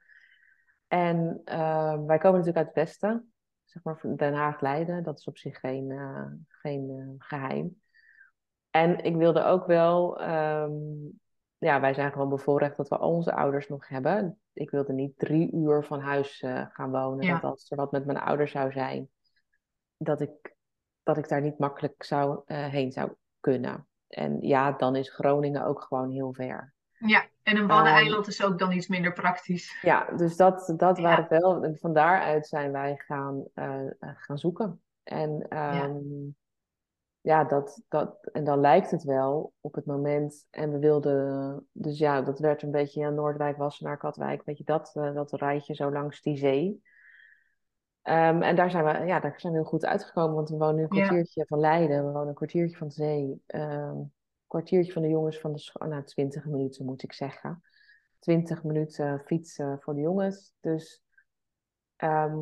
En ehm, wij komen natuurlijk uit het westen, zeg maar Den Haag, Leiden, dat is op zich geen, eh, geen eh, geheim. En ik wilde ook wel, ehm, ja, wij zijn gewoon bevoorrecht dat we onze ouders nog hebben. Ik wilde niet drie uur van huis eh, gaan wonen, Ja. dat als er wat met mijn ouders zou zijn, dat ik, dat ik daar niet makkelijk zou, eh, heen zou kunnen. En ja, dan is Groningen ook gewoon heel ver. Ja, en een Waddeneiland is ook dan iets minder praktisch. Ja, dus dat, dat Ja. waren wel. En van daaruit zijn wij gaan, eh, gaan zoeken. En ehm, ja, dat, dat, en dan lijkt het wel op het moment. En we wilden, dus ja, dat werd een beetje ja, Noordwijk, Wassenaar, Katwijk, weet je, dat, eh, dat rijtje zo langs die zee. Ehm, en daar zijn we, ja, daar zijn we heel goed uitgekomen, want we wonen nu een Ja. kwartiertje van Leiden, we wonen een kwartiertje van de zee, een kwartiertje van de jongens van de school, nou, twintig minuten moet ik zeggen. 20 minuten fietsen voor de jongens. Dus ehm,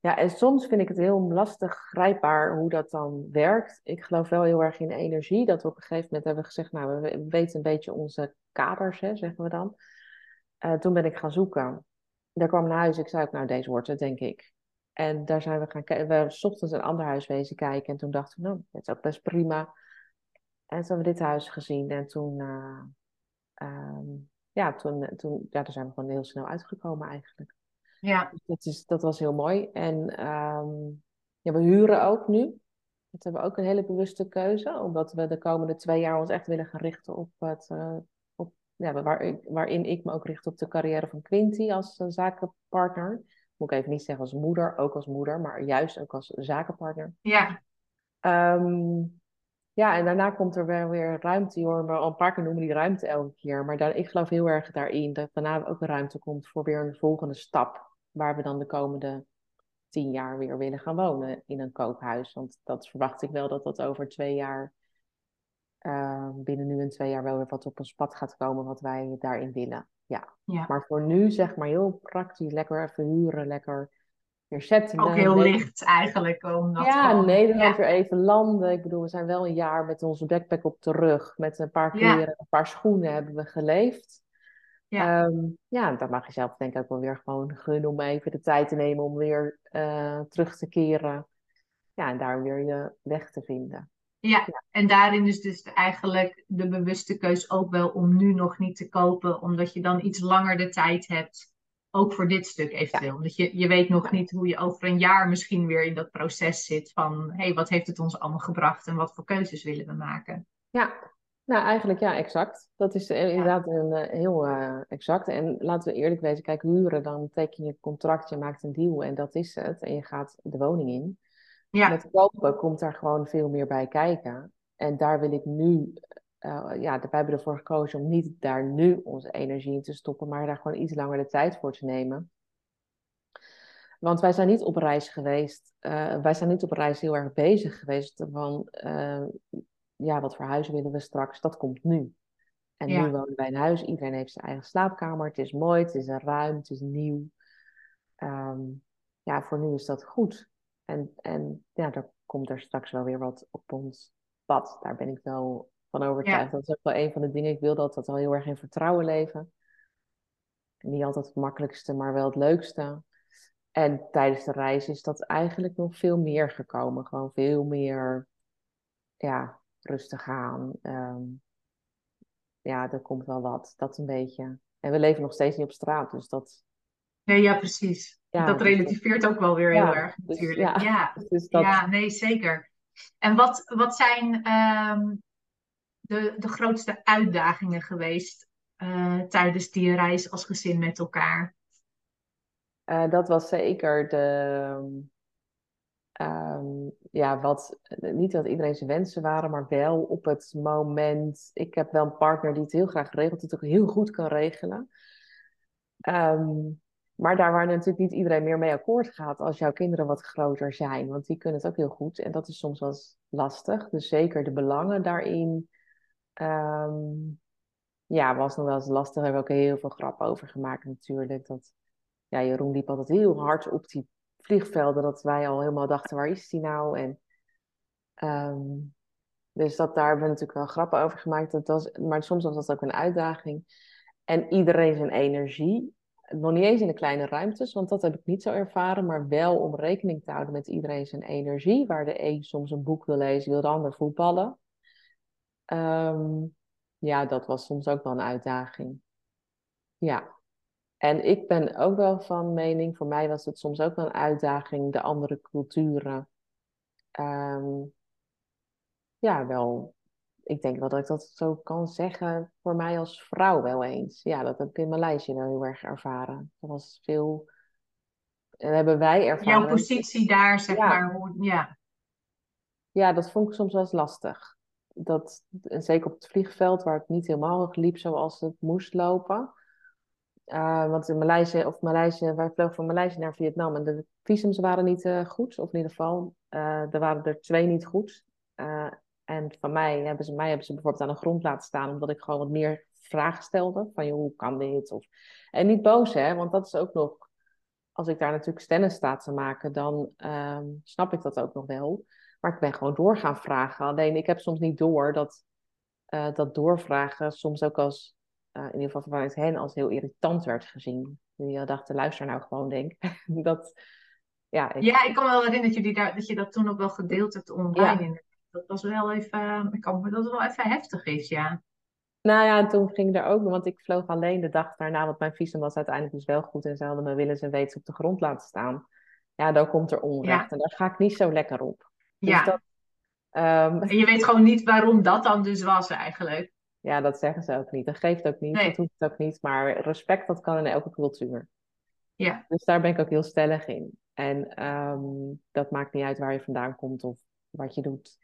ja, en soms vind ik het heel lastig grijpbaar hoe dat dan werkt. Ik geloof wel heel erg in energie. Dat we op een gegeven moment hebben gezegd, nou, we we weten een beetje onze kaders, hè, zeggen we dan. Eh, toen ben ik gaan zoeken. Daar kwam een huis, ik zei ook, nou, deze wordt het, denk ik. En daar zijn we gaan kijken. We hebben ochtends een ander huis wezen kijken. En toen dachten we, nou, dat is ook best prima. En toen hebben we dit huis gezien. En toen, eh, eh, ja, toen, toen ja, daar zijn we gewoon heel snel uitgekomen eigenlijk. Ja. Dus dat, is, dat was heel mooi. En ehm, ja, we huren ook nu. Dat hebben we ook een hele bewuste keuze, omdat we de komende twee jaar ons echt willen gaan richten op het, uh, op, ja, waar, waarin ik me ook richt op de carrière van Quinty als uh, zakenpartner. Moet ik even niet zeggen als moeder, ook als moeder, maar juist ook als zakenpartner. Ja. Um, ja, en daarna komt er wel weer ruimte, hoor. Maar al een paar keer noemen die ruimte elke keer. Maar daar, ik geloof heel erg daarin dat daarna ook een ruimte komt voor weer een volgende stap. Waar we dan de komende tien jaar weer willen gaan wonen in een koophuis. Want dat verwacht ik wel dat dat over twee jaar, uh, binnen nu en twee jaar wel weer wat op ons pad gaat komen wat wij daarin willen. Ja. ja. Maar voor nu zeg maar heel praktisch, lekker even huren, lekker weer zetten. Ook heel licht eigenlijk. Omdat ja, gewoon, Nederland weer even landen. Ik bedoel, we zijn wel een jaar met onze backpack op de rug. Met een paar kleren, Ja. een paar schoenen hebben we geleefd. Ja. Ehm, ja, dat mag je zelf denk ik ook wel weer gewoon gunnen om even de tijd te nemen om weer eh, terug te keren. Ja, en daar weer je weg te vinden. Ja, en daarin is dus eigenlijk de bewuste keus ook wel om nu nog niet te kopen, omdat je dan iets langer de tijd hebt, ook voor dit stuk eventueel. Omdat je, je weet nog niet hoe je over een jaar misschien weer in dat proces zit van, hé, hey, wat heeft het ons allemaal gebracht en wat voor keuzes willen we maken? Ja, nou eigenlijk ja, exact. Dat is eh, inderdaad een, eh, heel eh, exact. En laten we eerlijk wezen, kijk, huren, dan teken je een contract, je maakt een deal en dat is het. En je gaat de woning in. Ja, Met kopen komt daar gewoon veel meer bij kijken. En daar wil ik nu, eh, ja, wij hebben ervoor gekozen om niet daar nu onze energie in te stoppen, maar daar gewoon iets langer de tijd voor te nemen. Want wij zijn niet op reis geweest, eh, wij zijn niet op reis heel erg bezig geweest van, eh, ja, wat voor huis willen we straks, dat komt nu. En Ja. nu wonen wij in huis, iedereen heeft zijn eigen slaapkamer, het is mooi, het is ruim, het is nieuw. Ehm, ja, voor nu is dat goed. En, en ja, er komt er straks wel weer wat op ons pad. Daar ben ik wel van overtuigd. Dat is ook wel een van de dingen. Ik wil dat dat al heel erg in vertrouwen leven. Niet altijd het makkelijkste, maar wel het leukste. En tijdens de reis is dat eigenlijk nog veel meer gekomen. Gewoon veel meer, ja, rustig aan. Ehm, ja, er komt wel wat. Dat een beetje. En we leven nog steeds niet op straat, dus dat... nee, ja, precies. Ja, dat relativeert ook wel weer heel erg dus natuurlijk. ja. Ja, Dus dat, ja, nee, zeker. En wat, wat zijn ehm, de, de grootste uitdagingen geweest eh, tijdens die reis als gezin met elkaar? Eh, dat was zeker de. ehm, ja, wat. Niet dat iedereen zijn wensen waren, maar wel op het moment. Ik heb wel een partner die het heel graag regelt, die het ook heel goed kan regelen. Ehm, maar daar waar natuurlijk niet iedereen meer mee akkoord gaat als jouw kinderen wat groter zijn. Want die kunnen het ook heel goed. En dat is soms wel lastig. Dus zeker de belangen daarin. ehm, ja, was nog wel eens lastig. Daar hebben we ook heel veel grap over gemaakt natuurlijk. Dat, ja, Jeroen liep altijd heel hard op die vliegvelden. Dat wij al helemaal dachten, waar is die nou? En, ehm, dus dat, daar hebben we natuurlijk wel grappen over gemaakt. Dat was, maar soms was dat ook een uitdaging. En iedereen zijn energie. Nog niet eens in de kleine ruimtes, want dat heb ik niet zo ervaren. Maar wel om rekening te houden met iedereen zijn energie. Waar de een soms een boek wil lezen, wil de ander voetballen. Ehm, ja, dat was soms ook wel een uitdaging. Ja. En ik ben ook wel van mening, voor mij was het soms ook wel een uitdaging, de andere culturen. Ehm, ja, wel. Ik denk wel dat ik dat zo kan zeggen voor mij als vrouw wel eens. Ja, dat heb ik in Maleisië wel heel erg ervaren. Dat was veel. En hebben wij ervaren. Jouw positie daar, zeg Ja. maar. Hoe, ja. Ja, dat vond ik soms wel eens lastig. Dat, en zeker op het vliegveld, waar het niet helemaal liep zoals het moest lopen. Eh, want in Maleisië, of Maleisië, wij vlogen van Maleisië naar Vietnam en de visums waren niet eh, goed. Of in ieder geval, eh, er waren er twee niet goed. En van mij hebben, ze, mij hebben ze bijvoorbeeld aan de grond laten staan, omdat ik gewoon wat meer vragen stelde. Van, joh, hoe kan dit? Of... En niet boos, hè, want dat is ook nog... Als ik daar natuurlijk stennis sta te maken, dan ehm, snap ik dat ook nog wel. Maar ik ben gewoon door gaan vragen. Alleen ik heb soms niet door dat, eh, dat doorvragen soms ook als, eh, in ieder geval vanuit hen, als heel irritant werd gezien. Die uh, dachten, luister nou gewoon, denk dat, ja, ik, ja, ik kan me wel herinneren dat, jullie daar, dat je dat toen ook wel gedeeld hebt online. Ja. Dat was wel even, ik kan me dat het wel even heftig is, ja. Nou ja, en toen ging er ook, want ik vloog alleen de dag daarna, want mijn visum was uiteindelijk dus wel goed en ze hadden me willens en wetens op de grond laten staan. Ja, dan komt er onrecht en daar ga ik niet zo lekker op. Dus ja. Dat, ehm, En je weet gewoon niet waarom dat dan dus was eigenlijk. Ja, dat zeggen ze ook niet. Dat geeft ook niet, nee. dat hoeft ook niet. Maar respect, dat kan in elke cultuur. Ja. Dus daar ben ik ook heel stellig in. En ehm, dat maakt niet uit waar je vandaan komt of wat je doet.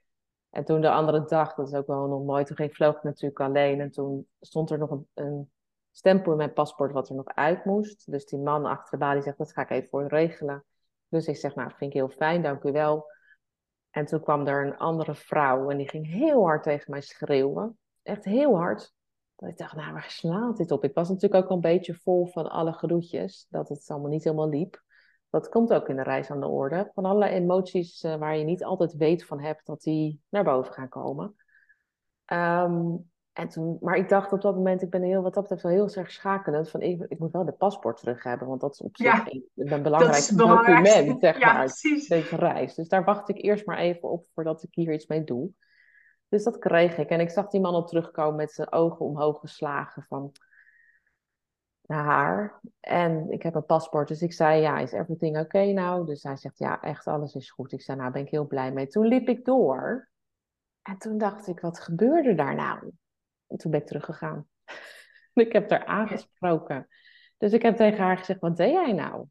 En toen de andere dag, dat is ook wel nog mooi, toen ging, vloog ik natuurlijk alleen. En toen stond er nog een, een stempel in mijn paspoort wat er nog uit moest. Dus die man achter de balie zegt, dat ga ik even voor regelen. Dus ik zeg, nou, vind ik heel fijn, dank u wel. En toen kwam er een andere vrouw en die ging heel hard tegen mij schreeuwen. Echt heel hard. Dat ik dacht, nou, waar slaat dit op? Ik was natuurlijk ook al een beetje vol van alle gedoetjes. Dat het allemaal niet helemaal liep. Dat komt ook in de reis aan de orde. Van alle emoties uh, waar je niet altijd weet van hebt, dat die naar boven gaan komen. Um, en toen, maar ik dacht op dat moment, ik ben heel, wat dat betreft wel heel erg schakelend. Van ik, ik moet wel de paspoort terug hebben, want dat is op zich een, een belangrijk document, zeg ja, maar, deze reis. Dus daar wacht ik eerst maar even op voordat ik hier iets mee doe. Dus dat kreeg ik. En ik zag die man al terugkomen met zijn ogen omhoog geslagen van naar haar. En ik heb een paspoort, dus ik zei, ja, is everything oké okay nou? Dus hij zegt, ja, echt alles is goed. Ik zei, nou, ben ik heel blij mee. Toen liep ik door. En toen dacht ik, wat gebeurde daar nou? En toen ben ik teruggegaan. ik heb haar aangesproken. Dus ik heb tegen haar gezegd, wat deed jij nou?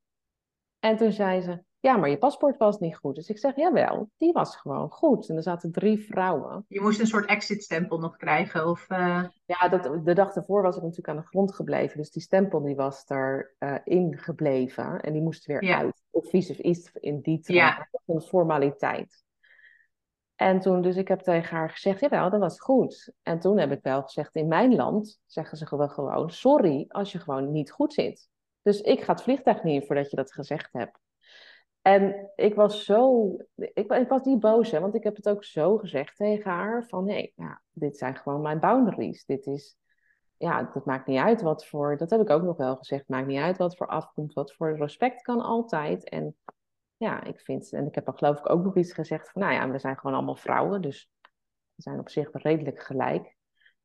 En toen zei ze, ja, maar je paspoort was niet goed. Dus ik zeg, jawel, die was gewoon goed. En er zaten drie vrouwen. Je moest een soort exit-stempel nog krijgen? Of, uh... Ja, dat, de dag ervoor was ik natuurlijk aan de grond gebleven. Dus die stempel die was erin uh, in gebleven. En die moest weer uit. Of vice versa in die trein. Ja. Een formaliteit. En toen, dus ik heb tegen haar gezegd, jawel, dat was goed. En toen heb ik wel gezegd, in mijn land zeggen ze gewoon, gewoon sorry als je gewoon niet goed zit. Dus ik ga het vliegtuig niet in voordat je dat gezegd hebt. En ik was zo, ik, was niet boos, hè, want ik heb het ook zo gezegd tegen haar: van nee, ja, dit zijn gewoon mijn boundaries. Dit is, ja, dat maakt niet uit wat voor, dat heb ik ook nog wel gezegd, maakt niet uit wat voor afkomt, wat voor respect kan altijd. En ja, ik vind, en ik heb dan geloof ik ook nog iets gezegd van, nou ja, we zijn gewoon allemaal vrouwen, dus we zijn op zich redelijk gelijk.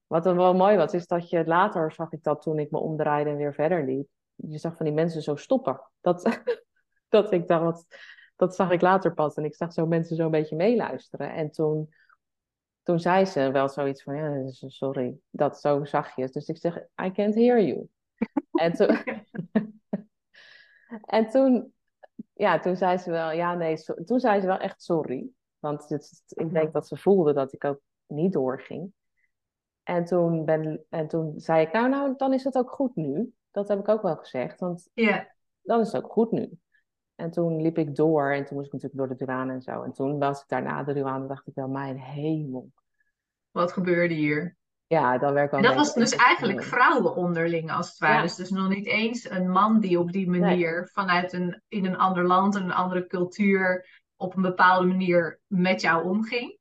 Wat dan wel mooi was, is dat je later zag ik dat toen ik me omdraaide en weer verder liep. Je zag van die mensen zo stoppen. Dat, dat ik dacht, wat, dat zag ik later pas. En ik zag zo mensen zo een beetje meeluisteren. En toen, toen zei ze wel zoiets van, ja, sorry, dat zo zachtjes. Dus ik zeg, I can't hear you. en toen, en toen ja, toen zei ze wel, ja, nee, toen zei ze wel echt sorry. Want het, ik denk dat ze voelde dat ik ook niet doorging. En toen, ben, en toen zei ik, nou, nou, dan is het ook goed nu. Dat heb ik ook wel gezegd, want dan is het ook goed nu. En toen liep ik door en toen moest ik natuurlijk door de douane en zo. En toen was ik daarna de douane dacht ik wel, mijn hemel. Wat gebeurde hier? Ja, dan werk ik Dat was dus eigenlijk vrouwen onderling als het ware. Dus, dus nog niet eens een man die op die manier vanuit een, in een ander land, een andere cultuur, op een bepaalde manier met jou omging.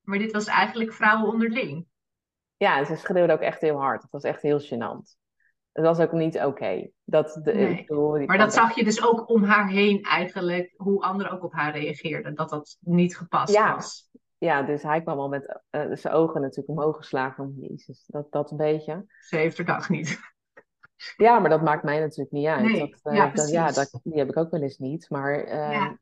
Maar dit was eigenlijk vrouwen onderling. Ja, en ze schreeuwden ook echt heel hard. Het was echt heel gênant. Het was ook niet oké. Dat de, maar dat zag je dus ook om haar heen eigenlijk, hoe anderen ook op haar reageerden. Dat dat niet gepast ja. was ja, dus hij kwam al met uh, zijn ogen natuurlijk omhoog geslagen. Jezus, dat, dat een beetje. Ze heeft er dag niet. Ja, maar dat maakt mij natuurlijk niet uit. Nee, dat, uh, ja, dat, ja dat, die heb ik ook wel eens niet. Maar uh, ja.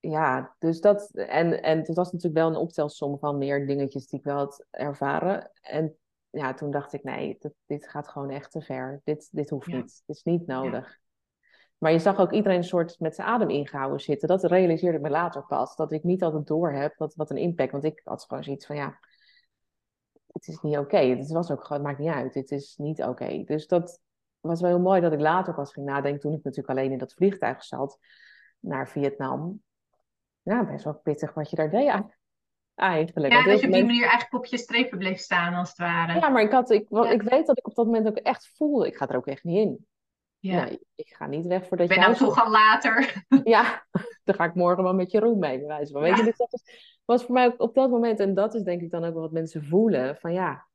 ja. dus dat. En, en het was natuurlijk wel een optelsom van meer dingetjes die ik wel had ervaren. En ja, toen dacht ik: nee, dit, dit gaat gewoon echt te ver. Dit, dit hoeft niet. Dit is niet nodig. Maar je zag ook iedereen een soort met zijn adem ingehouden zitten. Dat realiseerde ik me later pas. Dat ik niet altijd door heb wat, wat een impact. Want ik had gewoon zoiets van ja, het is niet oké. Het was ook gewoon, maakt niet uit. Het is niet oké. Dus dat was wel heel mooi dat ik later pas ging nadenken. Toen ik natuurlijk alleen in dat vliegtuig zat naar Vietnam. Ja, best wel pittig wat je daar deed eigenlijk. Ja, dat je op die manier eigenlijk op je strepen bleef staan als het ware. Ja, maar ik, had, ik, ik weet dat ik op dat moment ook echt voelde, ik ga er ook echt niet in. Ja. ik ga niet weg voordat je... Ben nou toch al later? Ja, dan ga ik morgen wel met Jeroen mee, bij van. Weet je, dus dat was, voor mij ook op dat moment, en dat is denk ik dan ook wel wat mensen voelen, van ja,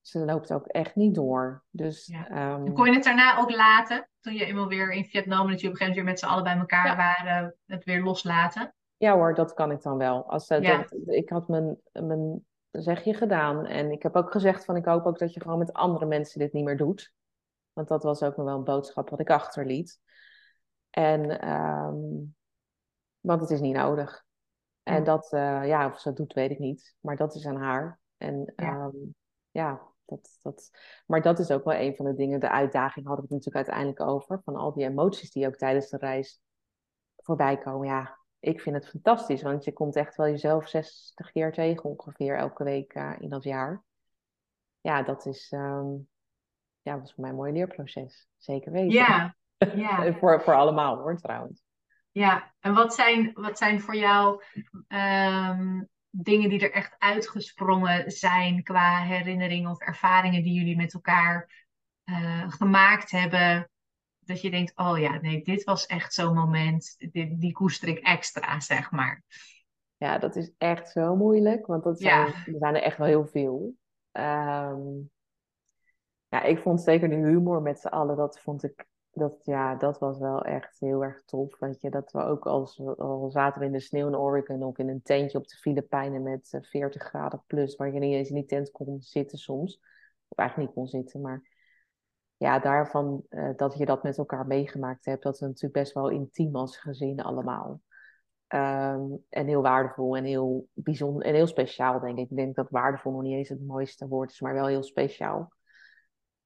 ze loopt ook echt niet door. Dus, ja. um... Kon je het daarna ook laten, toen je eenmaal weer in Vietnam, dat je op een gegeven moment weer met z'n allen bij elkaar waren, het weer loslaten? Ja hoor, dat kan ik dan wel. Als, uh, dat, ik had mijn, mijn zeg je gedaan. En ik heb ook gezegd van ik hoop ook dat je gewoon met andere mensen dit niet meer doet. Want dat was ook nog wel een boodschap wat ik achterliet. En, ehm, want het is niet nodig. En dat, uh, ja, of ze dat doet, weet ik niet. Maar dat is aan haar. En ja, ehm, ja dat, dat, maar dat is ook wel een van de dingen. De uitdaging hadden we het natuurlijk uiteindelijk over. Van al die emoties die ook tijdens de reis voorbij komen. Ja, ik vind het fantastisch. Want je komt echt wel jezelf 60 keer tegen ongeveer elke week uh, in dat jaar. Ja, dat is, um, ja, was voor mij een mooi leerproces. Zeker weten. Ja, ja. voor, voor allemaal hoor, trouwens. Ja, en wat zijn, wat zijn voor jou um, dingen die er echt uitgesprongen zijn qua herinneringen of ervaringen die jullie met elkaar uh, gemaakt hebben? Dat je denkt, oh ja, nee, dit was echt zo'n moment, dit, die koester ik extra, zeg maar. Ja, dat is echt zo moeilijk, want dat zijn, ja. er zijn er echt wel heel veel. Um, ja, ik vond zeker de humor met z'n allen, dat vond ik dat, ja, dat was wel echt heel erg tof. Weet je, dat we ook als al zaten we in de sneeuw in Oregon of in een tentje op de Filipijnen met 40 eh, graden plus, waar je niet eens in die tent kon zitten soms. Of eigenlijk niet kon zitten, maar ja, daarvan uh, dat je dat met elkaar meegemaakt hebt, dat is natuurlijk best wel intiem als gezin allemaal. Um, en heel waardevol en heel bijzonder en heel speciaal, denk ik. Ik denk dat waardevol nog niet eens het mooiste woord is, maar wel heel speciaal.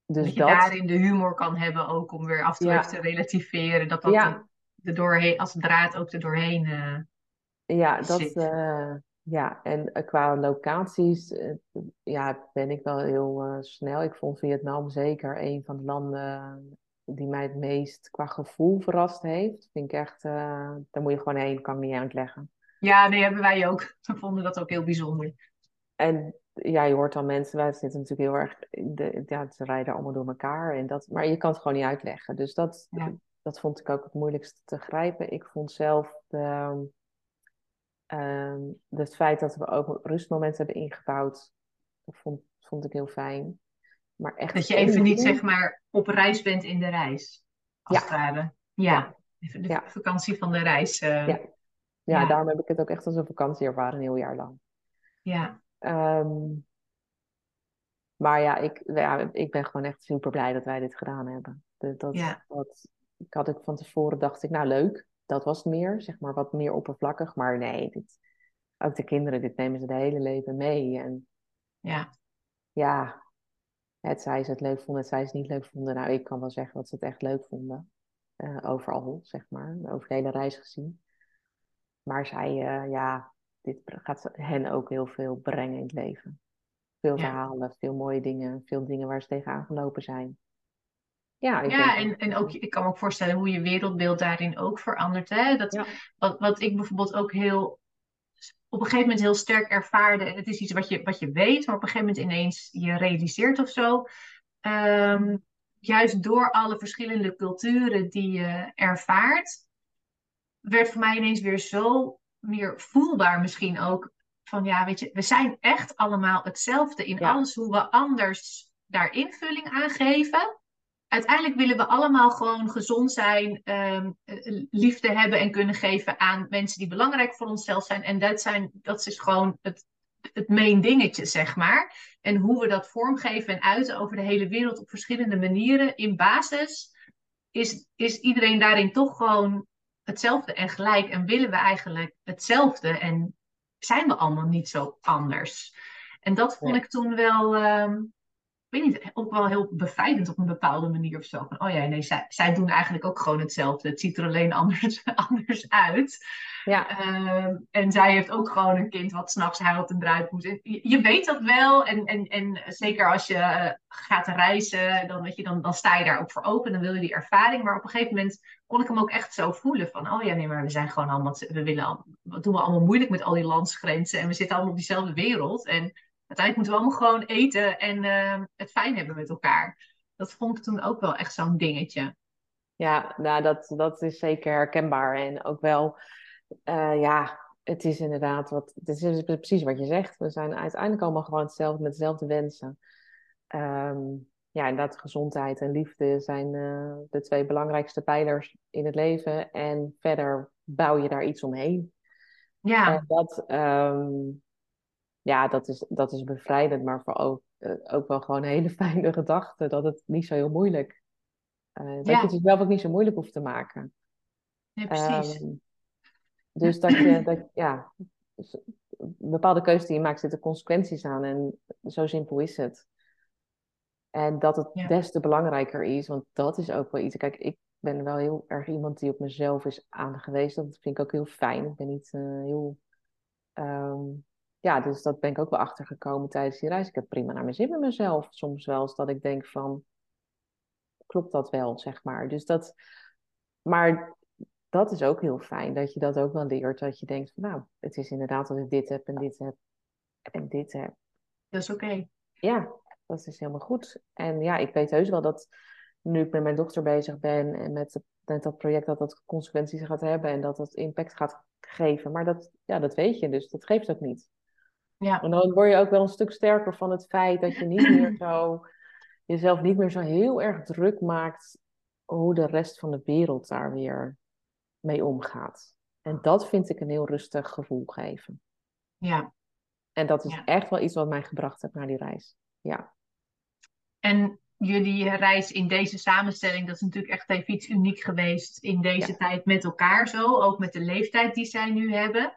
Dus dat je daarin de humor kan hebben ook om weer af en toe te relativeren. Dat dat ja. er doorheen, als draad ook er doorheen uh, Ja, dat, uh, ja, en uh, qua locaties ja, ben ik wel heel snel. Ik vond Vietnam zeker een van de landen die mij het meest qua gevoel verrast heeft. Vind ik echt, daar moet je gewoon heen, kan ik niet uitleggen. Ja, nee, hebben wij ook. We vonden dat ook heel bijzonder. En ja, je hoort dan mensen, wij zitten natuurlijk heel erg, de, ja, ze rijden allemaal door elkaar. En dat, maar je kan het gewoon niet uitleggen. Dus dat, dat vond ik ook het moeilijkste te grijpen. Ik vond zelf de, um, het feit dat we ook rustmomenten hebben ingebouwd, vond, vond ik heel fijn. Maar echt dat je even niet zeg maar op reis bent in de reis. Als ja. het ware. Ja. Even de vakantie van de reis. Uh, ja. ja. daarom heb ik het ook echt als een vakantie ervaren, een heel jaar lang. Ja. Um, maar ja ik, ja, ik ben gewoon echt super blij dat wij dit gedaan hebben. Dat, dat, dat, ik had ook van tevoren dacht ik, nou leuk, dat was meer, zeg maar wat meer oppervlakkig. Maar nee, dit, ook de kinderen, dit nemen ze de hele leven mee. En ja, ja het zij ze het leuk vonden, het zij ze het niet leuk vonden. Nou, ik kan wel zeggen dat ze het echt leuk vonden. Uh, overal, zeg maar, over de hele reis gezien. Maar zij, uh, ja, dit gaat hen ook heel veel brengen in het leven. Veel verhalen, veel mooie dingen, veel dingen waar ze tegenaan gelopen zijn. Ja, ik ja en, en ook, ik kan me ook voorstellen hoe je wereldbeeld daarin ook verandert. Hè? Dat, wat, wat ik bijvoorbeeld ook heel, op een gegeven moment heel sterk ervaarde. Het is iets wat je, wat je weet, maar op een gegeven moment ineens je realiseert of zo. Um, juist door alle verschillende culturen die je ervaart, werd voor mij ineens weer zo meer voelbaar misschien ook. Van ja, weet je, we zijn echt allemaal hetzelfde in alles hoe we anders daar invulling aan geven. Uiteindelijk willen we allemaal gewoon gezond zijn, ehm, liefde hebben en kunnen geven aan mensen die belangrijk voor onszelf zijn. En dat, zijn, dat is gewoon het, het main dingetje, zeg maar. En hoe we dat vormgeven en uiten over de hele wereld op verschillende manieren. In basis is, is iedereen daarin toch gewoon hetzelfde en gelijk en willen we eigenlijk hetzelfde en zijn we allemaal niet zo anders. En dat vond ik toen wel, um, ik weet niet, ook wel heel bevrijdend op een bepaalde manier of zo. Van, oh ja, nee, zij, zij doen eigenlijk ook gewoon hetzelfde. Het ziet er alleen anders, anders uit. Ja. Uh, en zij heeft ook gewoon een kind wat s'nachts huilt en eruit moet. Je, je, weet dat wel. En, en, en zeker als je uh, gaat reizen, dan, weet je, dan, dan sta je daar ook voor open. Dan wil je die ervaring. Maar op een gegeven moment kon ik hem ook echt zo voelen. Van, oh ja, nee, maar we zijn gewoon allemaal... We willen, wat doen we allemaal moeilijk met al die landsgrenzen. En we zitten allemaal op diezelfde wereld. En uiteindelijk moeten we allemaal gewoon eten en uh, het fijn hebben met elkaar. Dat vond ik toen ook wel echt zo'n dingetje. Ja, nou, dat, dat is zeker herkenbaar. En ook wel uh, ja, het is inderdaad wat. Het is precies wat je zegt. We zijn uiteindelijk allemaal gewoon hetzelfde met dezelfde wensen. Um, ja, inderdaad, gezondheid en liefde zijn uh, de twee belangrijkste pijlers in het leven. En verder bouw je daar iets omheen. Ja. En dat, um, ja, dat is, dat is bevrijdend, maar voor ook, eh, ook wel gewoon een hele fijne gedachte dat het niet zo heel moeilijk uh, Dat je het jezelf ook niet zo moeilijk hoeft te maken. Ja, precies. Um, dus dat je, dat, ja, dus bepaalde keuzes die je maakt zitten consequenties aan en zo simpel is het. En dat het des te belangrijker is, want dat is ook wel iets. Kijk, ik ben wel heel erg iemand die op mezelf is aangewezen. Dat vind ik ook heel fijn. Ik ben niet uh, heel. Um, ja, dus dat ben ik ook wel achtergekomen tijdens die reis. Ik heb prima naar mijn zin met mezelf. Soms wel eens dat ik denk van, klopt dat wel, zeg maar. Dus dat, maar dat is ook heel fijn, dat je dat ook wel leert. Dat je denkt van, nou, het is inderdaad dat ik dit heb en dit heb en dit heb. Dat is oké. Ja, dat is helemaal goed. En ja, ik weet heus wel dat nu ik met mijn dochter bezig ben en met, met dat project dat dat consequenties gaat hebben en dat dat impact gaat geven. Maar dat, ja, dat weet je, dus dat geeft ook niet. Ja. En dan word je ook wel een stuk sterker van het feit dat je niet meer zo jezelf niet meer zo heel erg druk maakt hoe de rest van de wereld daar weer mee omgaat. En dat vind ik een heel rustig gevoel geven. Ja. En dat is echt wel iets wat mij gebracht heeft naar die reis. Ja. En jullie reis in deze samenstelling, dat is natuurlijk echt even iets uniek geweest in deze tijd met elkaar zo, ook met de leeftijd die zij nu hebben.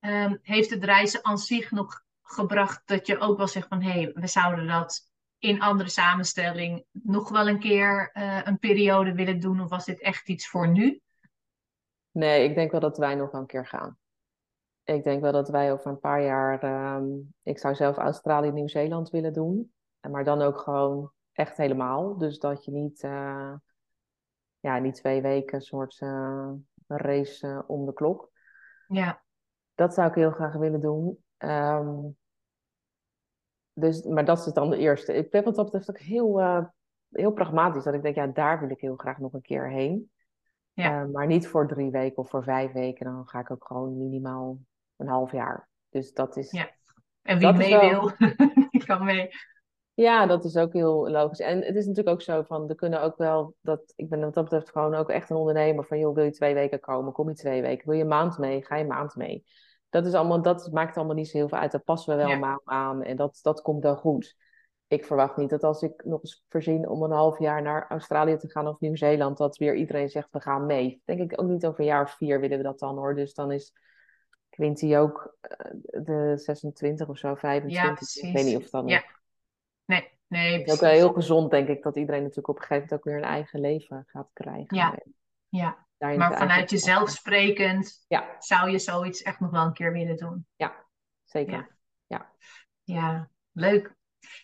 Um, heeft het reizen aan zich nog gebracht dat je ook wel zegt van hé, hey, we zouden dat in andere samenstelling nog wel een keer uh, een periode willen doen? Of was dit echt iets voor nu? Nee, ik denk wel dat wij nog een keer gaan. Ik denk wel dat wij over een paar jaar. Uh, ik zou zelf Australië, Nieuw-Zeeland willen doen. Maar dan ook gewoon echt helemaal. Dus dat je niet, uh, ja, niet twee weken een soort uh, race om de klok. Ja. Dat zou ik heel graag willen doen. Um, dus, maar dat is dan de eerste. Ik ben wat dat betreft ook heel, uh, heel pragmatisch. Dat ik denk, ja, daar wil ik heel graag nog een keer heen. Ja. Uh, maar niet voor drie weken of voor vijf weken. Dan ga ik ook gewoon minimaal een half jaar. Dus dat is... Ja. En wie mee wil, die kan mee. Ja, dat is ook heel logisch. En het is natuurlijk ook zo van, er kunnen ook wel, dat, ik ben wat dat betreft gewoon ook echt een ondernemer van, joh, wil je twee weken komen? Kom je twee weken? Wil je een maand mee? Ga je een maand mee? Dat, is allemaal, dat maakt allemaal niet zo heel veel uit. Daar passen we wel ja. aan en dat, dat komt wel goed. Ik verwacht niet dat als ik nog eens voorzien om een half jaar naar Australië te gaan of Nieuw-Zeeland, dat weer iedereen zegt we gaan mee. Denk ik ook niet over een jaar of vier willen we dat dan hoor. Dus dan is Quinty ook uh, de 26 of zo, 25. Ja, ik weet niet of dat ja. Nee, nee. Het is ook wel heel gezond, denk ik, dat iedereen natuurlijk op een gegeven moment ook weer een eigen leven gaat krijgen. Ja, ja maar vanuit jezelf sprekend, ja. zou je zoiets echt nog wel een keer willen doen. Ja, zeker. Ja, ja. leuk.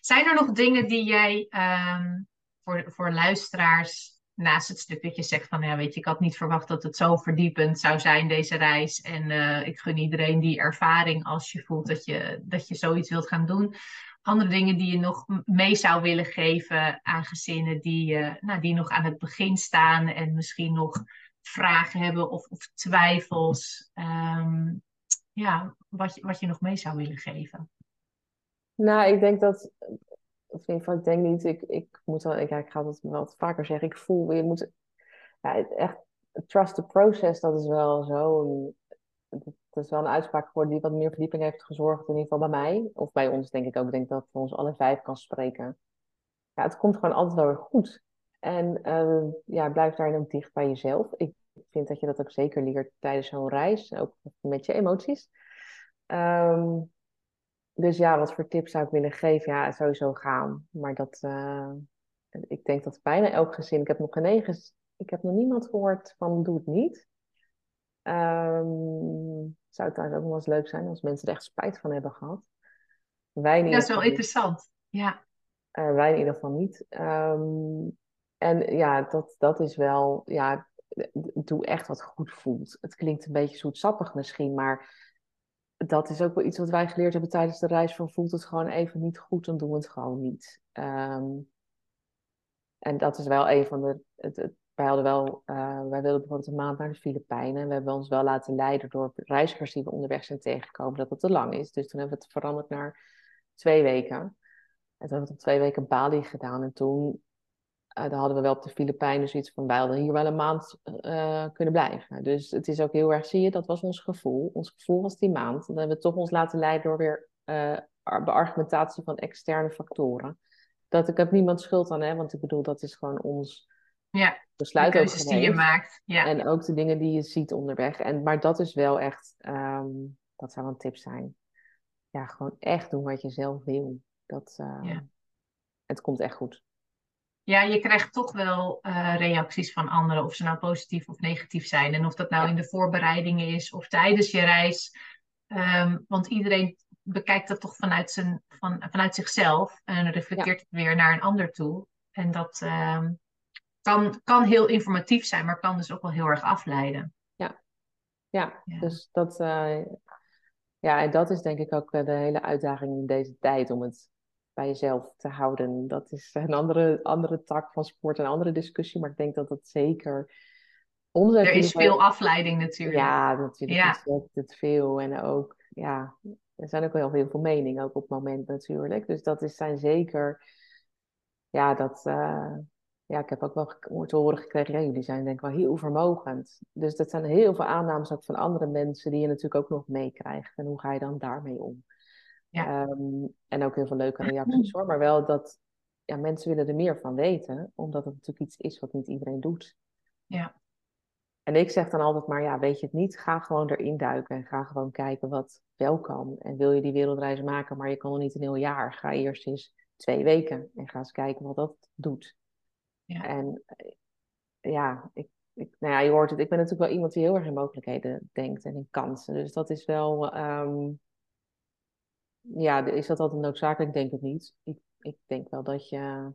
Zijn er nog dingen die jij um, voor, voor luisteraars, naast het stuk dat je zegt van, ja, weet je, ik had niet verwacht dat het zo verdiepend zou zijn, deze reis. En uh, ik gun iedereen die ervaring als je voelt dat je, dat je zoiets wilt gaan doen. Andere dingen die je nog mee zou willen geven aan gezinnen die, uh, nou, die nog aan het begin staan en misschien nog vragen hebben of, of twijfels. Um, ja, wat je, wat je nog mee zou willen geven? Nou, ik denk dat. Of in ieder geval, ik denk niet. Ik, ik moet wel. Ik, ga dat wel vaker zeggen. Ik voel. Je moet. Ja, echt. Trust the process, dat is wel zo. Dat is wel een uitspraak geworden die wat meer verdieping heeft gezorgd. In ieder geval bij mij. Of bij ons, denk ik ook. Ik denk dat voor ons alle vijf kan spreken. Ja, het komt gewoon altijd wel weer goed. En uh, ja, blijf daar ook dicht bij jezelf. Ik vind dat je dat ook zeker leert tijdens zo'n reis, ook met je emoties. Um, dus ja, wat voor tips zou ik willen geven? Ja, sowieso gaan. Maar dat, uh, ik denk dat bijna elk gezin, ik heb nog geen ik heb nog niemand gehoord van doe het niet. Um, zou het eigenlijk ook nog eens leuk zijn als mensen er echt spijt van hebben gehad. Wij dat is wel interessant, ja. Uh, wij in ieder geval niet. Um, en ja, dat, dat is wel, ja, doe echt wat goed voelt. Het klinkt een beetje zoetsappig misschien, maar dat is ook wel iets wat wij geleerd hebben tijdens de reis. Van voelt het gewoon even niet goed, dan doen we het gewoon niet. Um, en dat is wel een van de. Het, wij hadden wel, uh, wij wilden bijvoorbeeld een maand naar de Filipijnen. We hebben ons wel laten leiden door reizigers die we onderweg zijn tegengekomen dat het te lang is. Dus toen hebben we het veranderd naar twee weken. En toen hebben we het op twee weken Bali gedaan. En toen uh, dan hadden we wel op de Filipijnen zoiets van, wij hadden hier wel een maand uh, kunnen blijven. Dus het is ook heel erg, zie je, dat was ons gevoel. Ons gevoel was die maand. Dan hebben we toch ons laten leiden door weer uh, beargumentatie van externe factoren. Dat ik heb niemand schuld aan, hè, want ik bedoel, dat is gewoon ons ja, besluit de keuzes die je maakt. Ja. En ook de dingen die je ziet onderweg. En, maar dat is wel echt, um, dat zou een tip zijn. Ja, gewoon echt doen wat je zelf wil. Dat, uh, ja. Het komt echt goed. Ja, je krijgt toch wel uh, reacties van anderen, of ze nou positief of negatief zijn. En of dat nou in de voorbereidingen is of tijdens je reis. Um, want iedereen bekijkt dat toch vanuit, zijn, van, vanuit zichzelf en reflecteert het weer naar een ander toe. En dat um, kan, kan heel informatief zijn, maar kan dus ook wel heel erg afleiden. Ja, ja, ja. dus dat, uh, ja, en dat is denk ik ook de hele uitdaging in deze tijd om het bij jezelf te houden. Dat is een andere, andere tak van sport, een andere discussie, maar ik denk dat dat zeker. Onze er is veel afleiding natuurlijk. Ja, natuurlijk ja. het veel. En ook, ja, er zijn ook wel heel veel meningen, ook op het moment natuurlijk. Dus dat is, zijn zeker, ja, dat, uh, ja, ik heb ook wel te horen gekregen, ja, jullie zijn denk ik wel heel vermogend. Dus dat zijn heel veel aannames ook van andere mensen die je natuurlijk ook nog meekrijgt. En hoe ga je dan daarmee om? Ja. Um, en ook heel veel leuke reacties hoor. Maar wel dat ja, mensen willen er meer van weten, omdat het natuurlijk iets is wat niet iedereen doet. Ja. En ik zeg dan altijd maar, ja, weet je het niet, ga gewoon erin duiken en ga gewoon kijken wat wel kan. En wil je die wereldreis maken, maar je kan nog niet een heel jaar, ga eerst eens twee weken en ga eens kijken wat dat doet. Ja. En eh, ja, ik, ik, nou ja, je hoort het, ik ben natuurlijk wel iemand die heel erg in mogelijkheden denkt en in kansen. Dus dat is wel, um, ja, is dat altijd noodzakelijk? Ik denk het niet. Ik, ik denk wel dat je,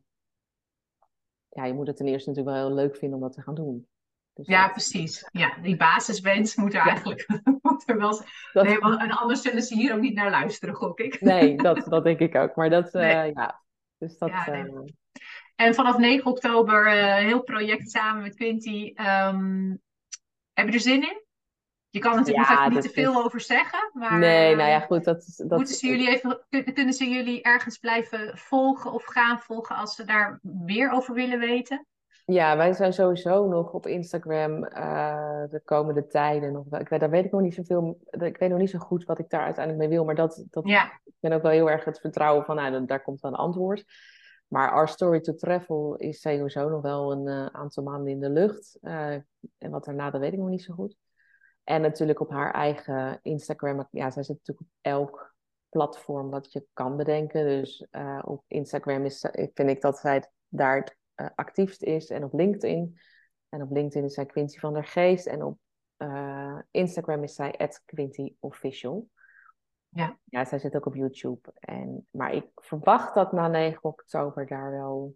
ja, je moet het ten eerste natuurlijk wel heel leuk vinden om dat te gaan doen. Dus ja, precies. Ja, die basiswens moet er eigenlijk moet er wel dat... nee, want, En anders zullen ze hier ook niet naar luisteren, gok ik. Nee, dat, dat denk ik ook. Maar dat, uh, ja. Dus dat, ja, nee. uh... En vanaf 9 oktober uh, heel project samen met Quinty. Um, heb je er zin in? Je kan natuurlijk ja, niet te veel over zeggen. Maar, nee, nou ja, goed. Dat, dat... Moeten ze jullie even, kunnen ze jullie ergens blijven volgen of gaan volgen als ze daar meer over willen weten? Ja, wij zijn sowieso nog op Instagram uh, de komende tijden nog. Ik weet, daar weet ik nog niet zoveel. Ik weet nog niet zo goed wat ik daar uiteindelijk mee wil. Maar dat, dat ja. ik ben ook wel heel erg het vertrouwen van, nou, daar komt dan een antwoord. Maar Our Story to Travel is sowieso nog wel een uh, aantal maanden in de lucht. Uh, en wat daarna, dat weet ik nog niet zo goed. En natuurlijk op haar eigen Instagram. Ja, zij zit natuurlijk op elk platform wat je kan bedenken. Dus uh, op Instagram is, vind ik dat zij daar het uh, actiefst is. En op LinkedIn. En op LinkedIn is zij Quincy van der Geest. En op uh, Instagram is zij @quintyofficial. Ja. ja, zij zit ook op YouTube. En, maar ik verwacht dat na 9 oktober daar wel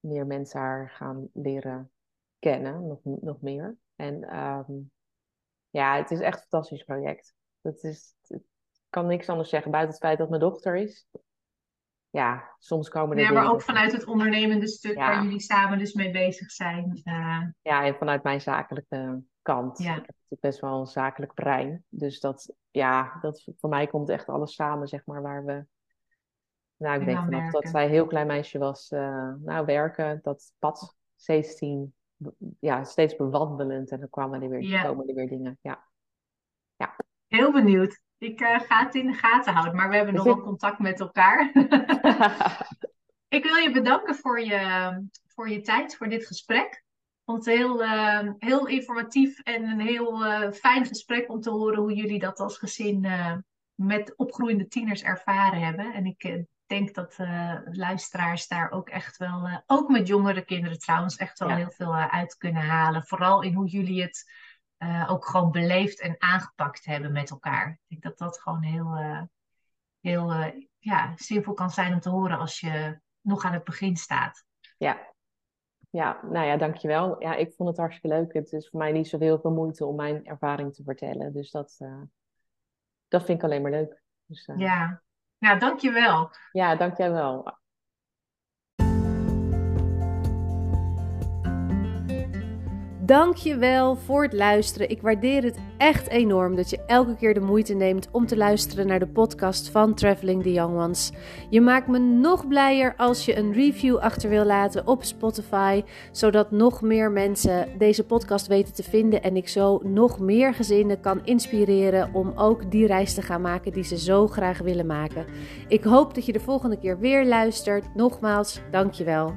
meer mensen haar gaan leren kennen. Nog, nog meer. En um, ja, het is echt een fantastisch project. Dat is, ik kan niks anders zeggen buiten het feit dat mijn dochter is. Ja, soms komen er. Ja, maar ook vanuit het ondernemende stuk waar jullie samen dus mee bezig zijn. Uh... Ja, en vanuit mijn zakelijke kant. Ja. Ik heb best wel een zakelijk brein. Dus dat, ja, dat, voor mij komt echt alles samen, zeg maar, waar we. Nou, ik denk vanaf dat zij heel klein meisje was, uh, nou, werken, dat pad 16 ja, steeds bewandelend en dan kwamen er weer, komen er weer dingen. Ja. ja. Heel benieuwd. Ik uh, ga het in de gaten houden, maar we hebben nog wel contact met elkaar. ik wil je bedanken voor je, voor je tijd, voor dit gesprek. Ik vond het heel, uh, heel informatief en een heel uh, fijn gesprek om te horen hoe jullie dat als gezin met opgroeiende tieners ervaren hebben. En ik denk dat uh, luisteraars daar ook echt wel, uh, ook met jongere kinderen trouwens, echt wel heel veel uh, uit kunnen halen. Vooral in hoe jullie het ook gewoon beleefd en aangepakt hebben met elkaar. Ik denk dat dat gewoon heel, heel ja, zinvol kan zijn om te horen als je nog aan het begin staat. Ja. Ja, nou ja, dankjewel. Ja, ik vond het hartstikke leuk. Het is voor mij niet zoveel veel moeite om mijn ervaring te vertellen. Dus dat, dat vind ik alleen maar leuk. Dus, ja, nou, dankjewel. Ja, dankjewel. Dank je wel voor het luisteren. Ik waardeer het echt enorm dat je elke keer de moeite neemt om te luisteren naar de podcast van Traveling the Young Ones. Je maakt me nog blijer als je een review achter wil laten op Spotify, zodat nog meer mensen deze podcast weten te vinden en ik zo nog meer gezinnen kan inspireren om ook die reis te gaan maken die ze zo graag willen maken. Ik hoop dat je de volgende keer weer luistert. Nogmaals, dankjewel.